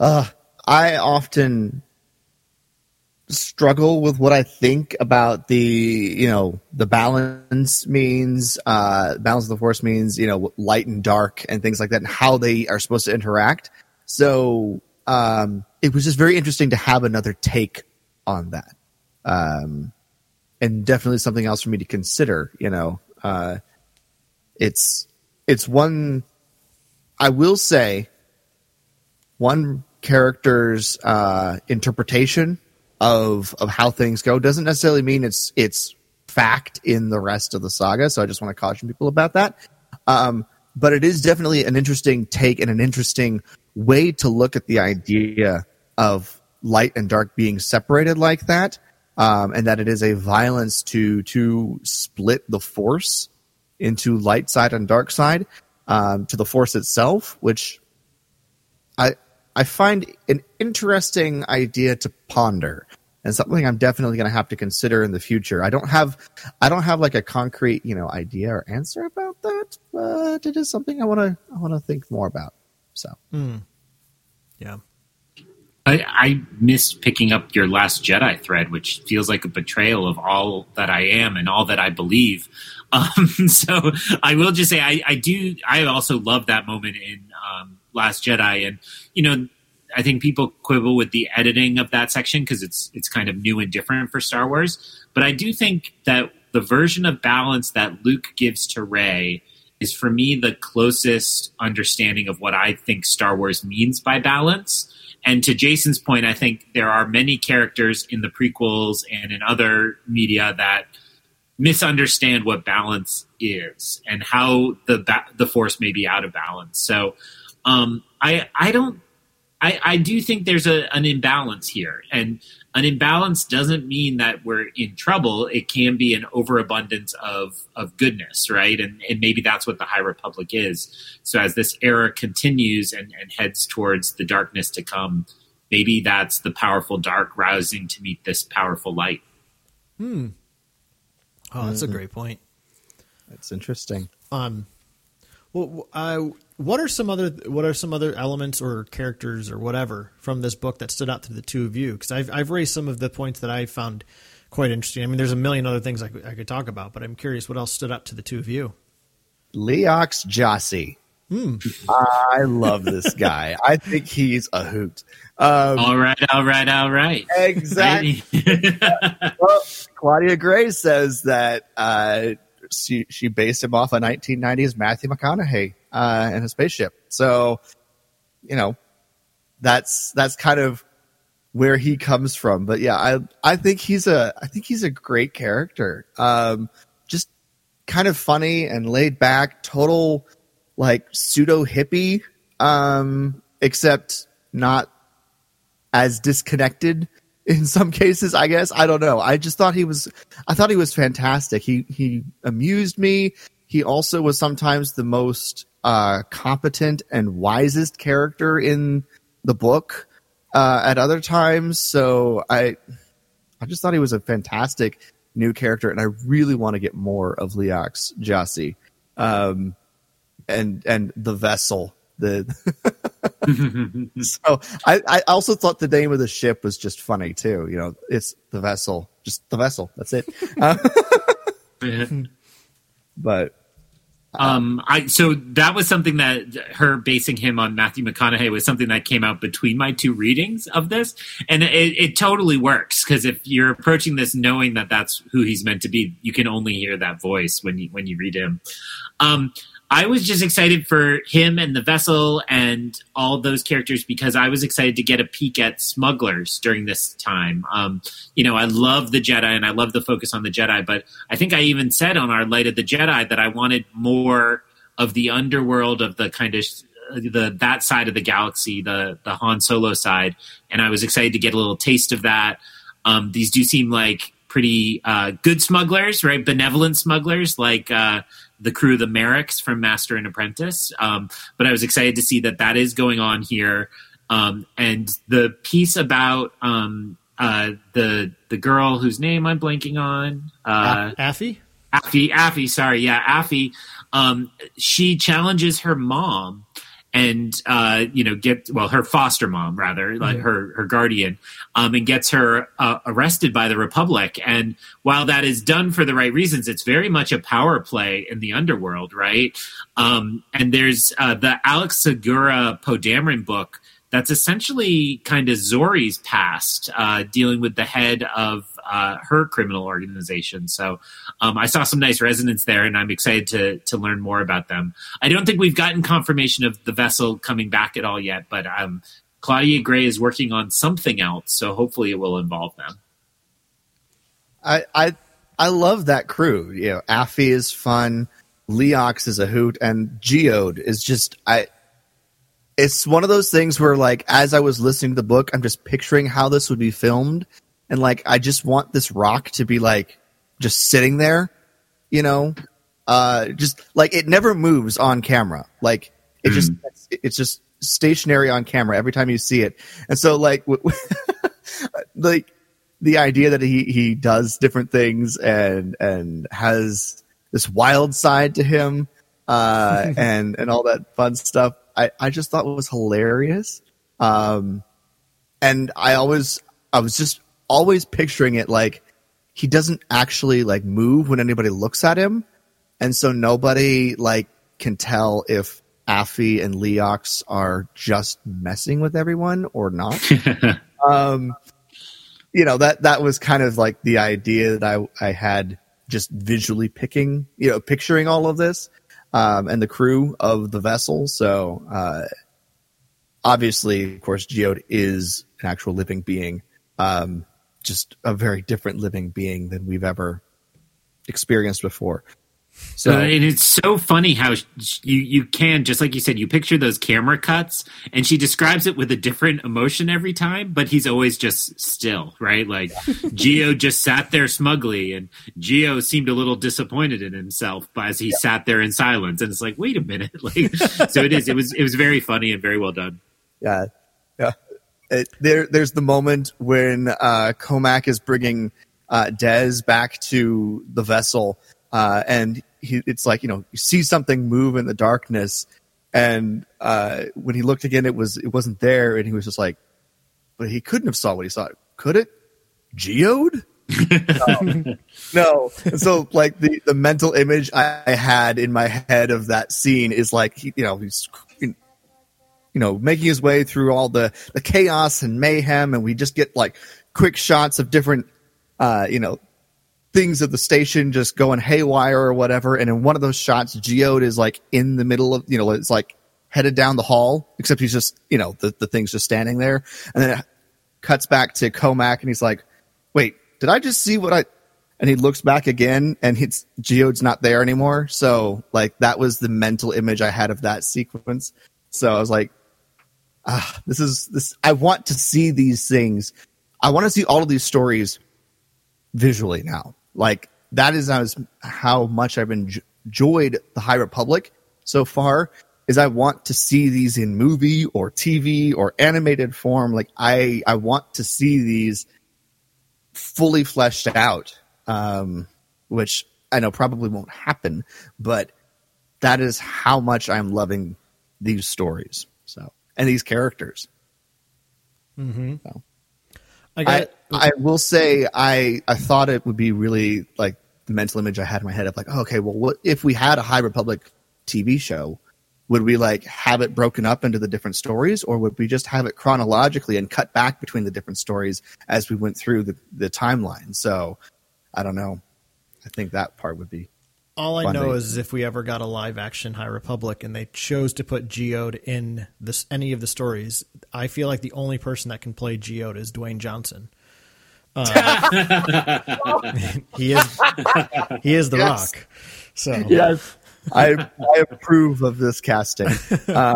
uh, I often struggle with what I think about the, you know, the balance means, uh, balance of the force means, you know, light and dark and things like that and how they are supposed to interact. So, um, it was just very interesting to have another take on that. Um, and definitely something else for me to consider. You know, uh, it's it's one. I will say, one character's uh, interpretation of of how things go doesn't necessarily mean it's it's fact in the rest of the saga. So I just want to caution people about that. Um, but it is definitely an interesting take and an interesting way to look at the idea of light and dark being separated like that, um, and that it is a violence to to split the force into light side and dark side um, to the force itself, which I I find an interesting idea to ponder and something I'm definitely going to have to consider in the future. I don't have I don't have like a concrete you know idea or answer about that, but it is something I want to I want to think more about. So. Mm. Yeah. I, I missed picking up your last Jedi thread, which feels like a betrayal of all that I am and all that I believe. Um, so I will just say I, I, do. I also love that moment in um, Last Jedi, and you know, I think people quibble with the editing of that section because it's it's kind of new and different for Star Wars. But I do think that the version of balance that Luke gives to Rey is for me the closest understanding of what I think Star Wars means by balance. And to Jason's point, I think there are many characters in the prequels and in other media that misunderstand what balance is and how the ba- the force may be out of balance. So um, I I don't I, I do think there's a, an imbalance here, and an imbalance doesn't mean that we're in trouble. It can be an overabundance of of goodness, right? And and maybe that's what the High Republic is. So as this era continues and, and heads towards the darkness to come, maybe that's the powerful dark rousing to meet this powerful light. Hmm. Oh, that's mm-hmm. a great point. That's interesting. Um, well, uh, what are some other what are some other elements or characters or whatever from this book that stood out to the two of you? Because I've I've raised some of the points that I found quite interesting. I mean, there's a million other things I could, I could talk about, but I'm curious what else stood out to the two of you. Leox Gyasi. Hmm. I love this guy. I think he's a hoot. Um, all right, all right, all right. Exactly. well, Claudia Gray says that uh, she she based him off a 1990s Matthew McConaughey uh, in a spaceship. So, you know, that's that's kind of where he comes from. But yeah, I I think he's a I think he's a great character. Um, just kind of funny and laid back, total like pseudo hippie, um, except not as disconnected in some cases, I guess. I don't know. I just thought he was I thought he was fantastic. He he amused me. He also was sometimes the most uh, competent and wisest character in the book uh, at other times. So I, I just thought he was a fantastic new character, and I really want to get more of Leox Gyasi, um, and and the vessel. The so I, I also thought the name of the ship was just funny too. You know, it's the vessel, just the vessel. That's it. Uh, but um, I so that was something that her basing him on Matthew McConaughey was something that came out between my two readings of this, and it, it totally works because if you're approaching this knowing that that's who he's meant to be, you can only hear that voice when you when you read him. Um, I was just excited for him and the vessel and all those characters because I was excited to get a peek at smugglers during this time. Um, you know, I love the Jedi and I love the focus on the Jedi, but I think I even said on our Light of the Jedi that I wanted more of the underworld of the kind of the that side of the galaxy, the the Han Solo side, and I was excited to get a little taste of that. Um, these do seem like pretty uh, good smugglers, right? Benevolent smugglers, like. Uh, the crew, of the Merricks from Master and Apprentice. Um, but I was excited to see that that is going on here. Um, and the piece about um, uh, the the girl whose name I'm blanking on, uh, Affie. Affie, Affie, sorry, yeah, Affie. Um, she challenges her mom and uh, you know get well her foster mom rather like her her guardian um, and gets her uh, arrested by the republic. And while that is done for the right reasons it's very much a power play in the underworld right? Um, and there's uh, the alex segura poe dameron book that's essentially kind of Zorii's past, uh, dealing with the head of uh, her criminal organization. So um, I saw some nice resonance there, and I'm excited to to learn more about them. I don't think we've gotten confirmation of the vessel coming back at all yet, but um, Claudia Gray is working on something else, so hopefully it will involve them. I I I love that crew. You know, Affie is fun, Leox is a hoot, and Geode is just I. It's one of those things where, like, as I was listening to the book, I'm just picturing how this would be filmed, and like, I just want this rock to be like just sitting there, you know, uh, just like it never moves on camera. Like it just it's just stationary on camera every time you see it, and so like like the idea that he he does different things and and has this wild side to him uh and and all that fun stuff i i just thought was hilarious. Um and i always i was just always picturing it like he doesn't actually like move when anybody looks at him. And so nobody like can tell if Affie and Leox are just messing with everyone or not. um, you know that that was kind of like the idea that I I had just visually picking, you know, picturing all of this um, and the crew of the vessel. So uh, obviously, of course, Geode is an actual living being, um, just a very different living being than we've ever experienced before. So uh, and it's so funny how you you can just like you said you picture those camera cuts and she describes it with a different emotion every time but he's always just still right? Like Geo just sat there smugly and Geo seemed a little disappointed in himself as he yeah. sat there in silence and it's like wait a minute. Like so it is it was it was very funny and very well done. Yeah. Yeah. It, there there's the moment when uh Cohmac is bringing uh Dez back to the vessel uh, and he, it's like you know you see something move in the darkness, and uh, when he looked again, it was it wasn't there, and he was just like, but he couldn't have saw what he saw. Could it? Geode? no. no. So like the the mental image I had in my head of that scene is like he, you know he's you know making his way through all the the chaos and mayhem, and we just get like quick shots of different uh, you know things at the station just going haywire or whatever. And in one of those shots, Geode is like in the middle of, you know, it's like headed down the hall, except he's just, you know, the, the thing's just standing there. And then it cuts back to Cohmac and he's like, wait, did I just see what I, and he looks back again and hits Geode's not there anymore. So like that was the mental image I had of that sequence. So I was like, ah, this is this, I want to see these things. I want to see all of these stories visually now. Like that is how much I've enjoyed the High Republic so far. Is I want to see these in movie or TV or animated form. Like I, I want to see these fully fleshed out, um, which I know probably won't happen, but that is how much I'm loving these stories. So and these characters. Mm-hmm. So. I, got, I, I will say I I thought it would be really like the mental image I had in my head of like, oh, okay, well, what if we had a High Republic TV show? Would we like have it broken up into the different stories, or would we just have it chronologically and cut back between the different stories as we went through the the timeline? So I don't know. I think that part would be all I know is if we ever got a live action High Republic and they chose to put Geode in this any of the stories, I feel like the only person that can play Geode is Dwayne Johnson. Uh, he is he is the yes. Rock. So yes, I I approve of this casting. Uh,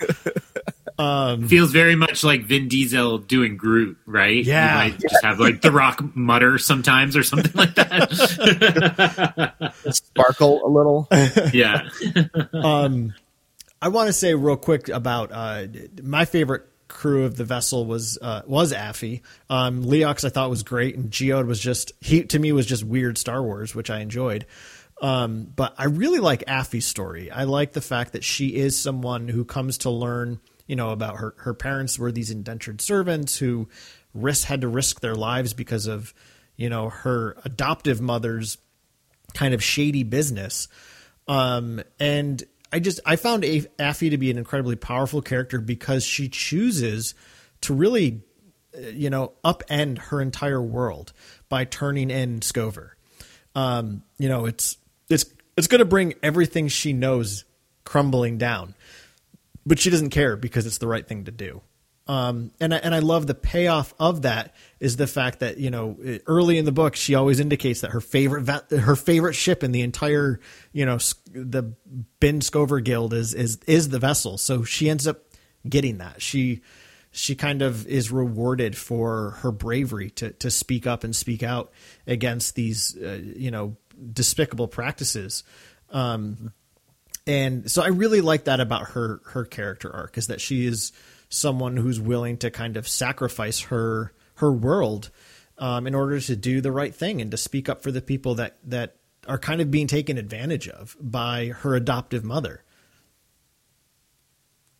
um, Feels very much like Vin Diesel doing Groot, right? Yeah, you might just have like The Rock mutter sometimes or something like that. Sparkle a little. yeah. um, I want to say real quick about uh, my favorite crew of the vessel was uh, was Affie. Um, Leox I thought was great, and Geode was just he to me was just weird Star Wars, which I enjoyed. Um, but I really like Affie's story. I like the fact that she is someone who comes to learn you know, about her, her parents were these indentured servants who risk had to risk their lives because of, you know, her adoptive mother's kind of shady business. Um, and I just I found Affie to be an incredibly powerful character because she chooses to really, you know, upend her entire world by turning in Scover. Um, you know, it's it's it's going to bring everything she knows crumbling down, but she doesn't care because it's the right thing to do. Um, and I, and I love the payoff of that is the fact that you know early in the book she always indicates that her favorite her favorite ship in the entire you know the Ben Skover Guild is is is the vessel. So she ends up getting that. She she kind of is rewarded for her bravery to to speak up and speak out against these uh, you know despicable practices. Um, and so I really like that about her her character arc is that she is someone who's willing to kind of sacrifice her her world um, in order to do the right thing and to speak up for the people that that are kind of being taken advantage of by her adoptive mother.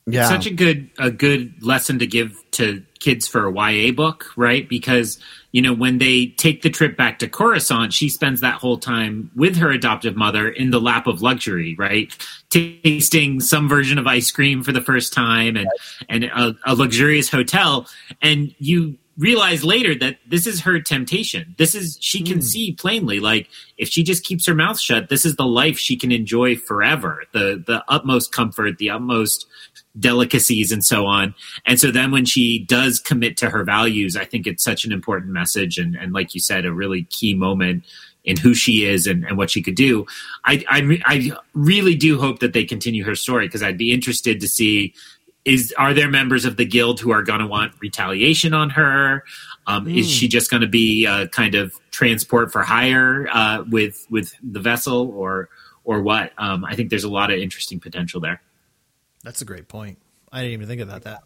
Yeah. It's such a good a good lesson to give to kids for a YA book, right? Because you know when they take the trip back to Coruscant, she spends that whole time with her adoptive mother in the lap of luxury, right? Tasting some version of ice cream for the first time and and a, a luxurious hotel, and you realize later that this is her temptation. This is she can mm. see plainly like if she just keeps her mouth shut, this is the life she can enjoy forever. The the utmost comfort, the utmost delicacies and so on. And so then when she does commit to her values, I think it's such an important message and and like you said a really key moment in who she is and, and what she could do. I, I, I really do hope that they continue her story because I'd be interested to see is are there members of the guild who are going to want retaliation on her? Um, mm. Is she hmm. just going to be a kind of transport for hire uh, with with the vessel, or or what? Um, I think there's a lot of interesting potential there. That's a great point. I didn't even think about that.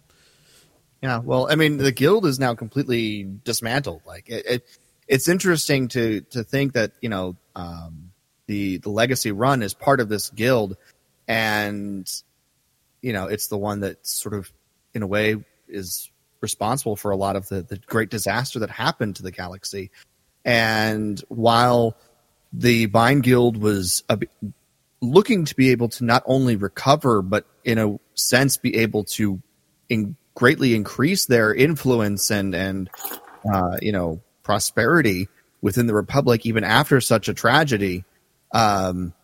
Yeah, well, I mean, the guild is now completely dismantled. Like it, it it's interesting to to think that you know um, the the legacy run is part of this guild, and you know, it's the one that sort of, in a way, is responsible for a lot of the, the great disaster that happened to the galaxy. And while the Byne Guild was a, looking to be able to not only recover, but in a sense be able to in, greatly increase their influence and and uh, you know prosperity within the Republic, even after such a tragedy. Um,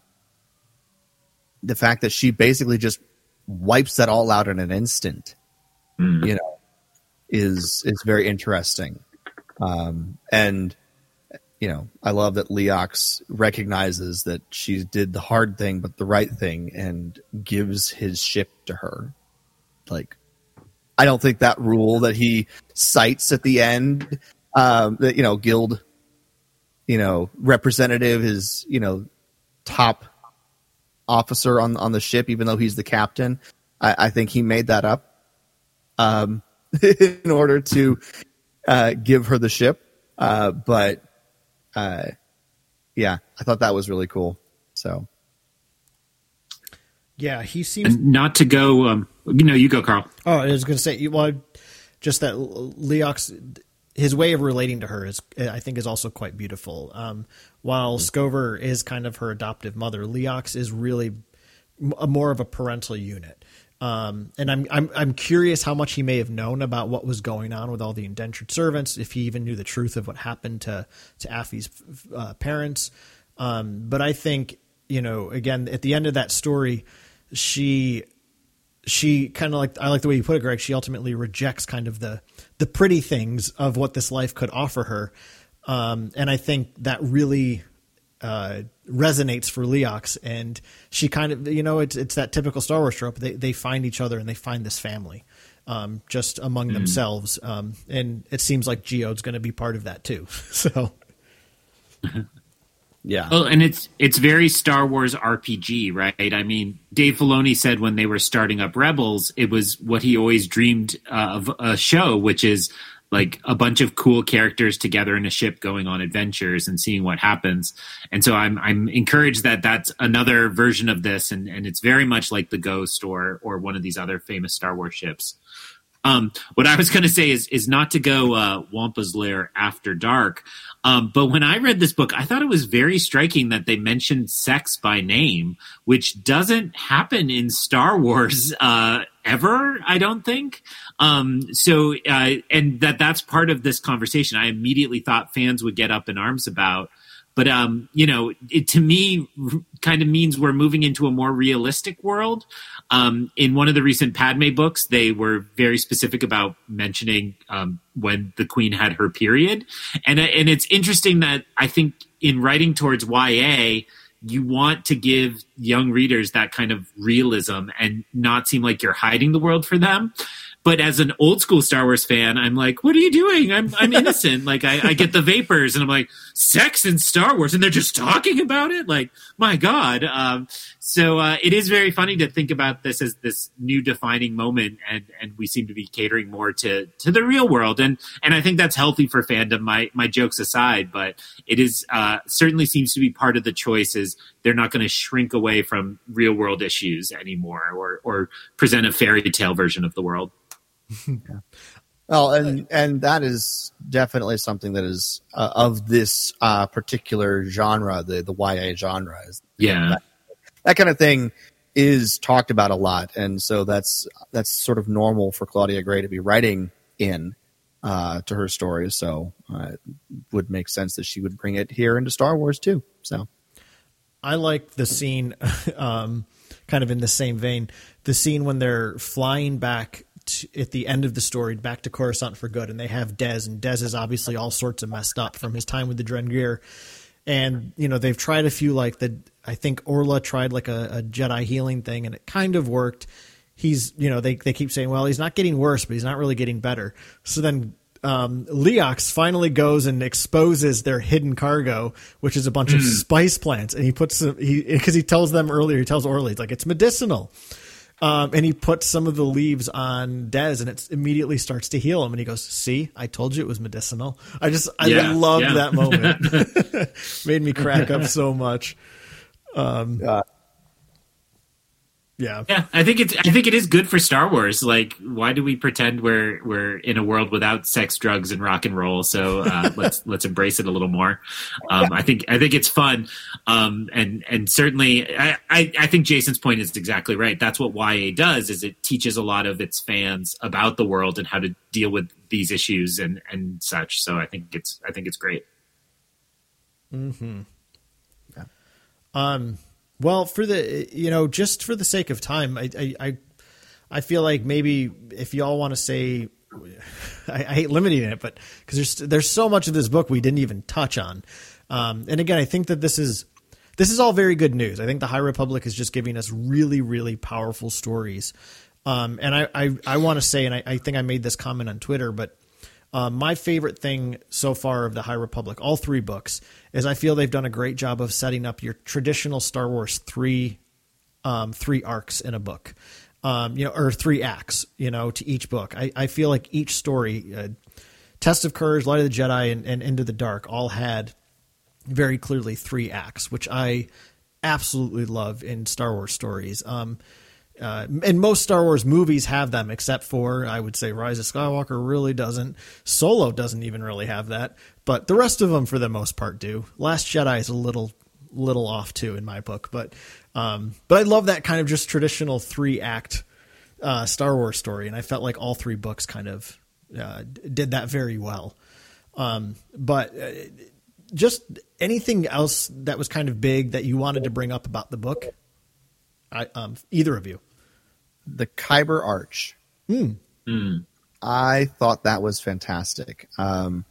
the fact that she basically just wipes that all out in an instant. Mm. You know, is is very interesting. Um, and you know, I love that Leox recognizes that she did the hard thing, but the right thing, and gives his ship to her. Like, I don't think that rule that he cites at the end, um, that you know, guild, you know, representative is you know, top officer on on the ship, even though he's the captain. I, I think he made that up um, in order to uh, give her the ship. Uh, but uh, yeah, I thought that was really cool. So yeah, he seems and not to go. Um, you know, you go, Carl. Oh, I was going to say, well, just that Leox, his way of relating to her is, I think, is also quite beautiful. Um, while Scover is kind of her adoptive mother, Leox is really a more of a parental unit. Um, and I'm, I'm I'm curious how much he may have known about what was going on with all the indentured servants, if he even knew the truth of what happened to to Affie's uh, parents. Um, but I think you know, again, at the end of that story, she she kind of like I like the way you put it, Greg. She ultimately rejects kind of the the pretty things of what this life could offer her, um, and I think that really uh, resonates for Leox, and she kind of you know it's it's that typical Star Wars trope. They they find each other and they find this family, um, just among mm. themselves, um, and it seems like Geode's going to be part of that too. So. Yeah. Well, and it's it's very Star Wars RPG, right? I mean, Dave Filoni said when they were starting up Rebels, it was what he always dreamed uh, of a show, which is like a bunch of cool characters together in a ship going on adventures and seeing what happens. And so I'm I'm encouraged that that's another version of this, and and it's very much like the Ghost or or one of these other famous Star Wars ships. Um, what I was going to say is is not to go uh, Wampa's Lair after dark, um, but when I read this book, I thought it was very striking that they mentioned sex by name, which doesn't happen in Star Wars uh, ever. I don't think. Um, so, uh, and that that's part of this conversation. I immediately thought fans would get up in arms about. But um, you know, it to me kind of means we're moving into a more realistic world. Um, in one of the recent Padme books, they were very specific about mentioning um, when the Queen had her period, and and it's interesting that I think in writing towards YA, you want to give young readers that kind of realism and not seem like you're hiding the world for them. But as an old school Star Wars fan, I'm like, what are you doing? I'm I'm innocent. like I, I get the vapors and I'm like, sex in Star Wars, and they're just talking about it. Like, my God. Um, so uh, it is very funny to think about this as this new defining moment, and and we seem to be catering more to to the real world, and and I think that's healthy for fandom. My my jokes aside, but it is uh, certainly seems to be part of the choices. They're not going to shrink away from real world issues anymore, or or present a fairy tale version of the world yeah. Well, and and that is definitely something that is uh, of this uh, particular genre, the the YA genre. Is, yeah, that, that, kind of thing is talked about a lot, and so that's that's sort of normal for Claudia Gray to be writing in uh, to her stories. So uh, it would make sense that she would bring it here into Star Wars too. So I like the scene, um, kind of in the same vein, the scene when they're flying back at the end of the story back to Coruscant for good, and they have Dez, and Dez is obviously all sorts of messed up from his time with the Drengir, and you know they've tried a few like the I think Orla tried like a, a Jedi healing thing, and it kind of worked. He's you know they they keep saying well he's not getting worse, but he's not really getting better. So then um, Leox finally goes and exposes their hidden cargo, which is a bunch mm. of hmm. spice plants, and he puts he because he tells them earlier, he tells Orla, he's like it's medicinal. Um, and he puts some of the leaves on Dez, and it immediately starts to heal him. And he goes, "See, I told you it was medicinal." I just, I yeah, loved yeah. that moment. Made me crack up so much. Um, uh, yeah. Yeah, I think it's I think it is good for Star Wars. Like, why do we pretend we're we're in a world without sex, drugs, and rock and roll? So uh, let's let's embrace it a little more. Um, I think I think it's fun, um, and and certainly I, I, I think Jason's point is exactly right. That's what YA does is it teaches a lot of its fans about the world and how to deal with these issues and and such. So I think it's I think it's great. Hmm. Yeah. Um well, for the you know, just for the sake of time, I I I feel like maybe if y'all want to say, I, I, hate limiting it, but because there's there's so much of this book we didn't even touch on, um, and again, I think that this is this is all very good news. I think the High Republic is just giving us really really powerful stories, um, and I I, I want to say, and I, I think I made this comment on Twitter, but um, my favorite thing so far of the High Republic, all three books, is I feel they've done a great job of setting up your traditional Star Wars three um, three arcs in a book, um, you know, or three acts, you know, to each book. I, I feel like each story, uh, Test of Courage, Light of the Jedi, and, and Into the Dark, all had very clearly three acts, which I absolutely love in Star Wars stories. Um, uh, and most Star Wars movies have them, except for I would say Rise of Skywalker really doesn't. Solo doesn't even really have that, but the rest of them, for the most part, do. Last Jedi is a little little off too in my book, but um, but I love that kind of just traditional three act uh, Star Wars story, and I felt like all three books kind of uh, did that very well. Um, but uh, just anything else that was kind of big that you wanted to bring up about the book? I, um, either of you the Kyber Arch. Mm. Mm. I thought that was fantastic. Um,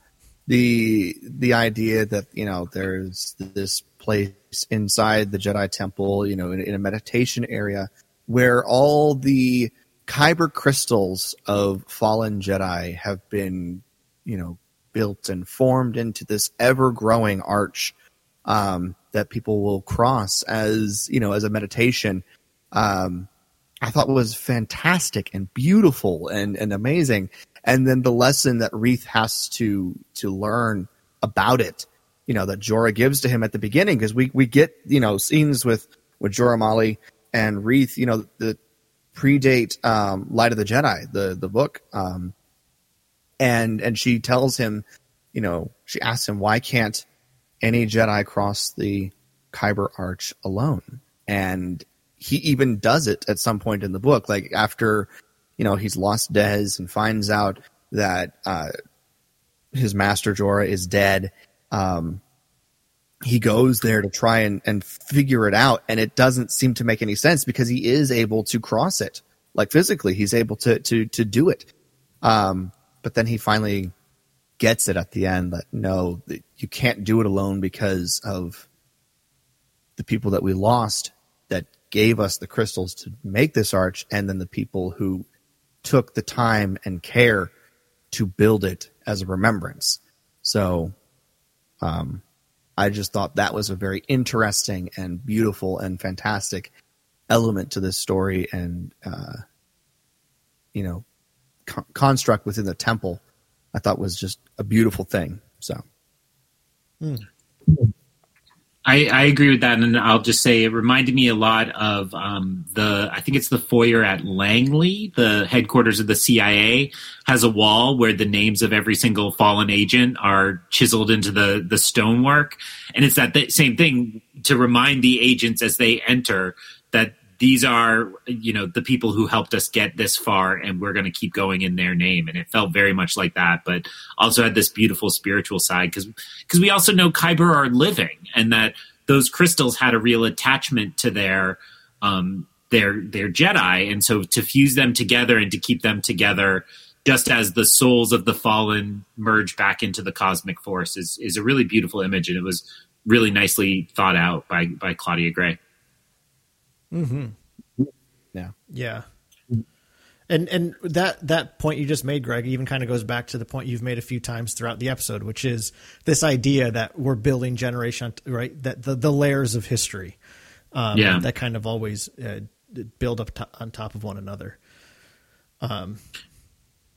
the the idea that you know there's this place inside the Jedi Temple, you know, in, in a meditation area where all the Kyber crystals of fallen Jedi have been, you know, built and formed into this ever growing arch um, that people will cross as you know as a meditation. Um, I thought was fantastic and beautiful and, and amazing. And then the lesson that Reath has to to learn about it, you know, that Jora gives to him at the beginning, because we, we get, you know, scenes with with Jora Malli and Reath, you know, the predate um, Light of the Jedi, the the book. Um, and and she tells him, you know, she asks him why can't any Jedi cross the Kyber Arch alone, and he even does it at some point in the book, like after you know he's lost Dez and finds out that uh, his master Jora is dead. Um, he goes there to try and, and figure it out, and it doesn't seem to make any sense because he is able to cross it, like physically, he's able to to to do it. Um, but then he finally gets it at the end that no, you can't do it alone because of the people that we lost that gave us the crystals to make this arch, and then the people who took the time and care to build it as a remembrance. So, um, I just thought that was a very interesting and beautiful and fantastic element to this story, and uh, you know, con- construct within the temple. I thought was just a beautiful thing. So. Hmm. I, I, agree with that, and I'll just say it reminded me a lot of um, the. I think it's the foyer at Langley, the headquarters of the CIA, has a wall where the names of every single fallen agent are chiseled into the the stonework, and it's that th- same thing to remind the agents as they enter that these are you know the people who helped us get this far and we're going to keep going in their name. And it felt very much like that but also had this beautiful spiritual side because because we also know kyber are living and that those crystals had a real attachment to their um their their jedi. And so to fuse them together and to keep them together just as the souls of the fallen merge back into the cosmic force is is a really beautiful image and it was really nicely thought out by by claudia gray Mm-hmm. Yeah. Yeah. And and that that point you just made, Greg, even kind of goes back to the point you've made a few times throughout the episode, which is this idea that we're building generation, right? That the the layers of history, um, yeah, that kind of always uh, build up on top of one another. Um,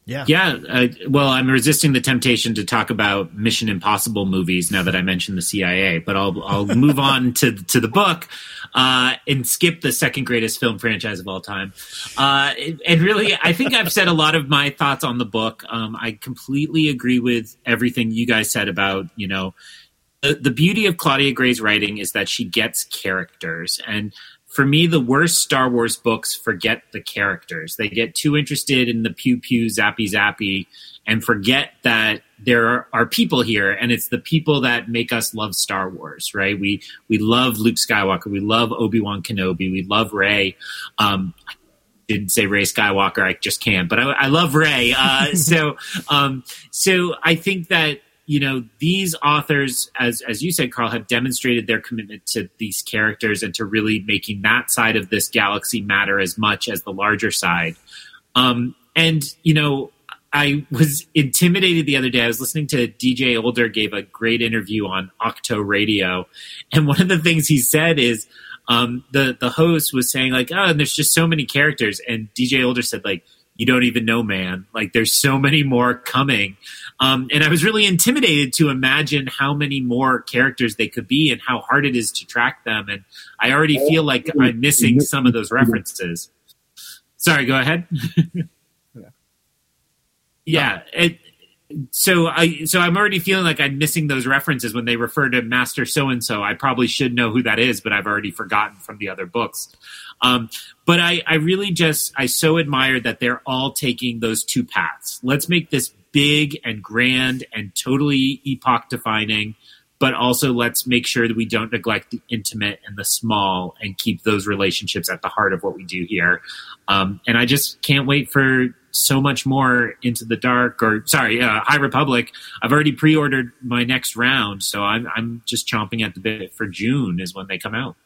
yeah. Yeah. Uh, well, I'm resisting the temptation to talk about Mission Impossible movies now that I mentioned the CIA, but I'll I'll move on to to the book uh, and skip the second greatest film franchise of all time. Uh, and really, I think I've said a lot of my thoughts on the book. Um, I completely agree with everything you guys said about you know the, the beauty of Claudia Gray's writing is that she gets characters and for me, the worst Star Wars books forget the characters. They get too interested in the pew pew, zappy zappy, and forget that there are people here, and it's the people that make us love Star Wars, right? We we love Luke Skywalker, we love Obi Wan Kenobi, we love Rey. Um, I didn't say Rey Skywalker, I just can't, but I, I love Rey. Uh, so, um, so I think that you know these authors as as you said carl have demonstrated their commitment to these characters and to really making that side of this galaxy matter as much as the larger side. Um and you know i was intimidated the other day. I was listening to dj older gave a great interview on octo radio. And one of the things he said is um the the host was saying like oh and there's just so many characters. And dj older said like you don't even know man. Like there's so many more coming um, and I was really intimidated to imagine how many more characters they could be and how hard it is to track them. And I already feel like I'm missing some of those references. Sorry, go ahead. yeah. It, so I so I'm already feeling like I'm missing those references when they refer to Master So and So. I probably should know who that is, but I've already forgotten from the other books. Um, but I, I really just I so admire that they're all taking those two paths. Let's make this big and grand and totally epoch defining, but also let's make sure that we don't neglect the intimate and the small and keep those relationships at the heart of what we do here. Um, and I just can't wait for so much more into the dark or sorry uh, high republic i've already pre-ordered my next round so i'm, I'm just chomping at the bit for june is when they come out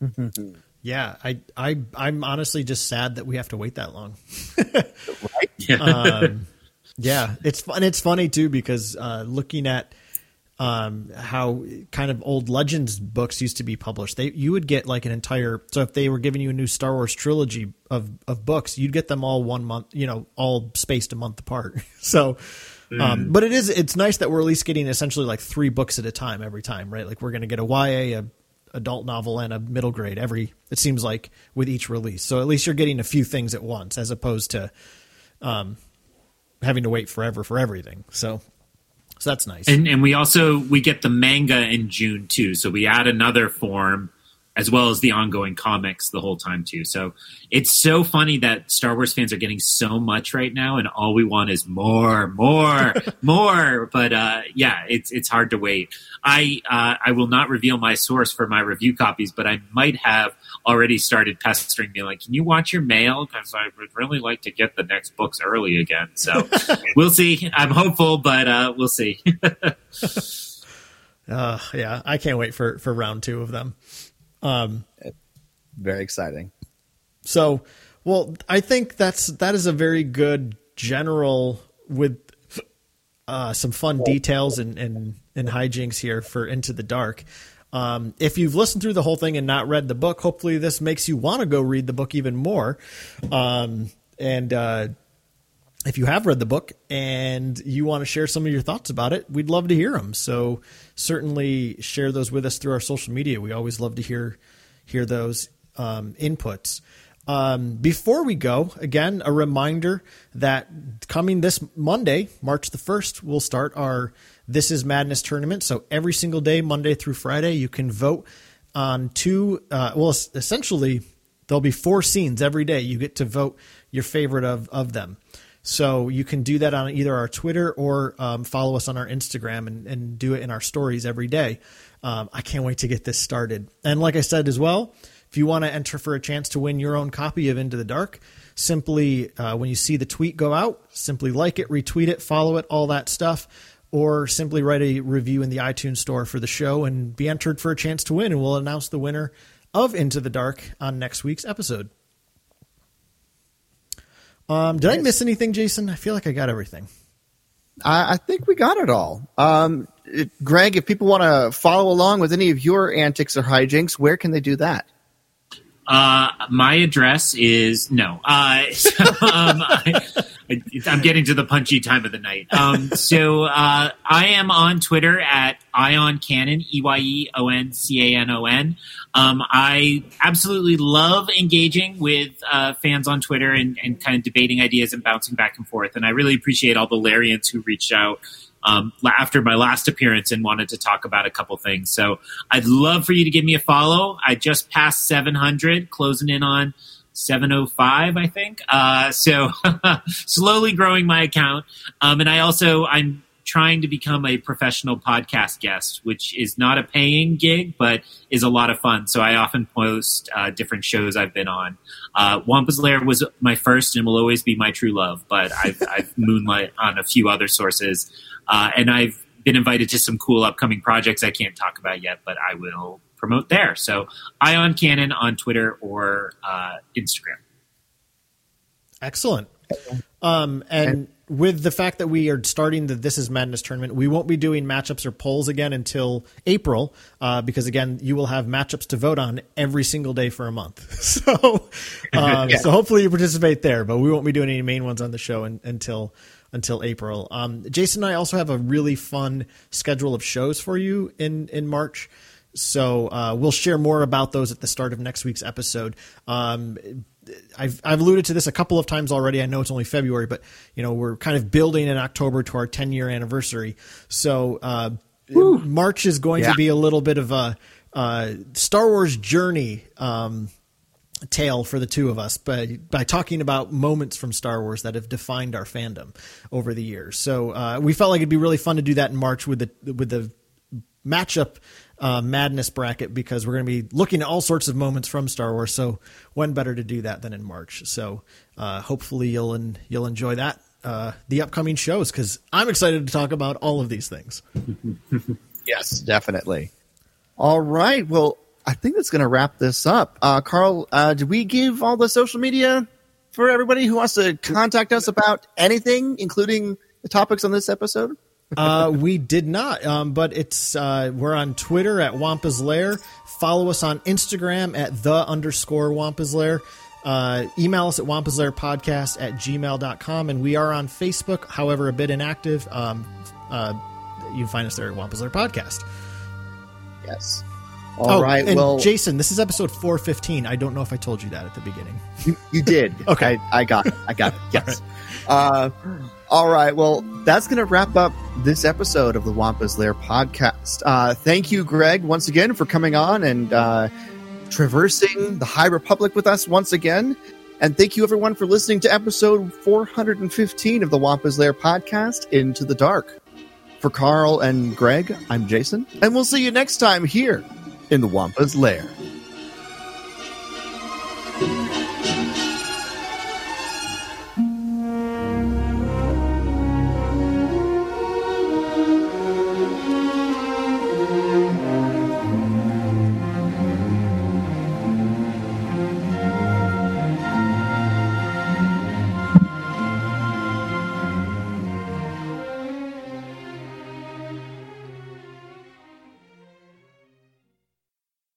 yeah i i i'm honestly just sad that we have to wait that long right yeah. Um, yeah, it's fun. It's funny too because uh, looking at um, how kind of old legends books used to be published, they you would get like an entire. So if they were giving you a new Star Wars trilogy of of books, you'd get them all one month. You know, all spaced a month apart. so. Um, mm. but it is it's nice that we're at least getting essentially like three books at a time every time, right? Like we're going to get a YA, a, adult novel and a middle grade every. It seems like with each release, so at least you're getting a few things at once, as opposed to um, having to wait forever for everything. So so that's nice. And and we also we get the manga in June too. So we add another form as well as the ongoing comics the whole time too. So it's so funny that Star Wars fans are getting so much right now, and all we want is more, more, more. But uh, yeah, it's it's hard to wait. I uh, I will not reveal my source for my review copies, but I might have already started pestering me like, "Can you watch your mail? Because I would really like to get the next books early again." So we'll see. I'm hopeful, but uh, we'll see. uh, yeah, I can't wait for for round two of them. Um, very exciting. So, well, I think that's that is a very good general with uh, some fun details and, and and hijinks here for Into the Dark. Um, if you've listened through the whole thing and not read the book, hopefully this makes you want to go read the book even more. Um, and uh, if you have read the book and you want to share some of your thoughts about it, we'd love to hear them. So certainly share those with us through our social media. We always love to hear hear those um, inputs. Um, before we go, again, a reminder that coming this Monday, March the 1st, we'll start our This Is Madness tournament. So every single day, Monday through Friday, you can vote on two, uh, well, essentially, there'll be four scenes every day. You get to vote your favorite of, of them. So you can do that on either our Twitter or um, follow us on our Instagram and, and, do it in our stories every day. Um, I can't wait to get this started. And like I said as well, if you want to enter for a chance to win your own copy of Into the Dark, simply uh, when you see the tweet go out, simply like it, retweet it, follow it, all that stuff. Or simply write a review in the iTunes store for the show and be entered for a chance to win. And we'll announce the winner of Into the Dark on next week's episode. Um, did yes. I miss anything, Jason? I feel like I got everything. I, I think we got it all. Um, it, Greg, if people want to follow along with any of your antics or hijinks, where can they do that? Uh, my address is no. Uh, so, um, I, am getting to the punchy time of the night. Um, so uh, I am on Twitter at Eye On Canon, E Y E O N C A N O N. Um, I absolutely love engaging with uh, fans on Twitter and, and, kind of debating ideas and bouncing back and forth. And I really appreciate all the Lairians who reached out um, after my last appearance and wanted to talk about a couple things. So I'd love for you to give me a follow. I just passed 700, closing in on 705, I think. Uh, so slowly growing my account. Um, and I also, I'm trying to become a professional podcast guest, which is not a paying gig, but is a lot of fun. So I often post uh, different shows I've been on. Uh, Wampa's Lair was my first and will always be my true love, but I've, I've moonlight on a few other sources. Uh, and I've been invited to some cool upcoming projects I can't talk about yet, but I will promote there. So Eye On Canon on Twitter or uh, Instagram. Excellent. Um, and with the fact that we are starting the This Is Madness tournament, we won't be doing matchups or polls again until April, uh, because again, you will have matchups to vote on every single day for a month. So, um, yeah. so hopefully you participate there, but we won't be doing any main ones on the show in, until until April. Um, Jason and I also have a really fun schedule of shows for you in in March. So uh, we'll share more about those at the start of next week's episode. Um, I've I've alluded to this a couple of times already. I know it's only February, but you know we're kind of building in October to our 10 year anniversary. So uh, March is going yeah. to be a little bit of a uh, Star Wars journey um, tale for the two of us, by by talking about moments from Star Wars that have defined our fandom over the years. So uh, we felt like it'd be really fun to do that in March with the with the matchup uh, madness bracket because we're going to be looking at all sorts of moments from Star Wars. So when better to do that than in March? So uh, hopefully you'll en- you'll enjoy that uh, the upcoming shows because I'm excited to talk about all of these things. yes, definitely. All right. Well, I think that's going to wrap this up. Uh, Carl, uh, did we give all the social media for everybody who wants to contact us about anything, including the topics on this episode? Uh, we did not, um, but it's uh, we're on Twitter at Wampa's Lair. Follow us on Instagram at the underscore Wampa's Lair. Uh, email us at Wampa's Lair podcast at gmail.com. And we are on Facebook, however, a bit inactive. Um, uh, you can find us there at Wampa's Lair podcast. Yes. All oh, right. well, Jason, this is episode 415. I don't know if I told you that at the beginning. you, you did. Okay. I, I got it. I got it. Yes. uh, all right. Well, that's going to wrap up this episode of the Wampa's Lair podcast. Uh, thank you, Greg, once again for coming on and uh, traversing the High Republic with us once again. And thank you, everyone, for listening to episode 415 of the Wampa's Lair podcast, Into the Dark. For Carl and Greg, I'm Jason, and we'll see you next time here in the Wampa's Lair.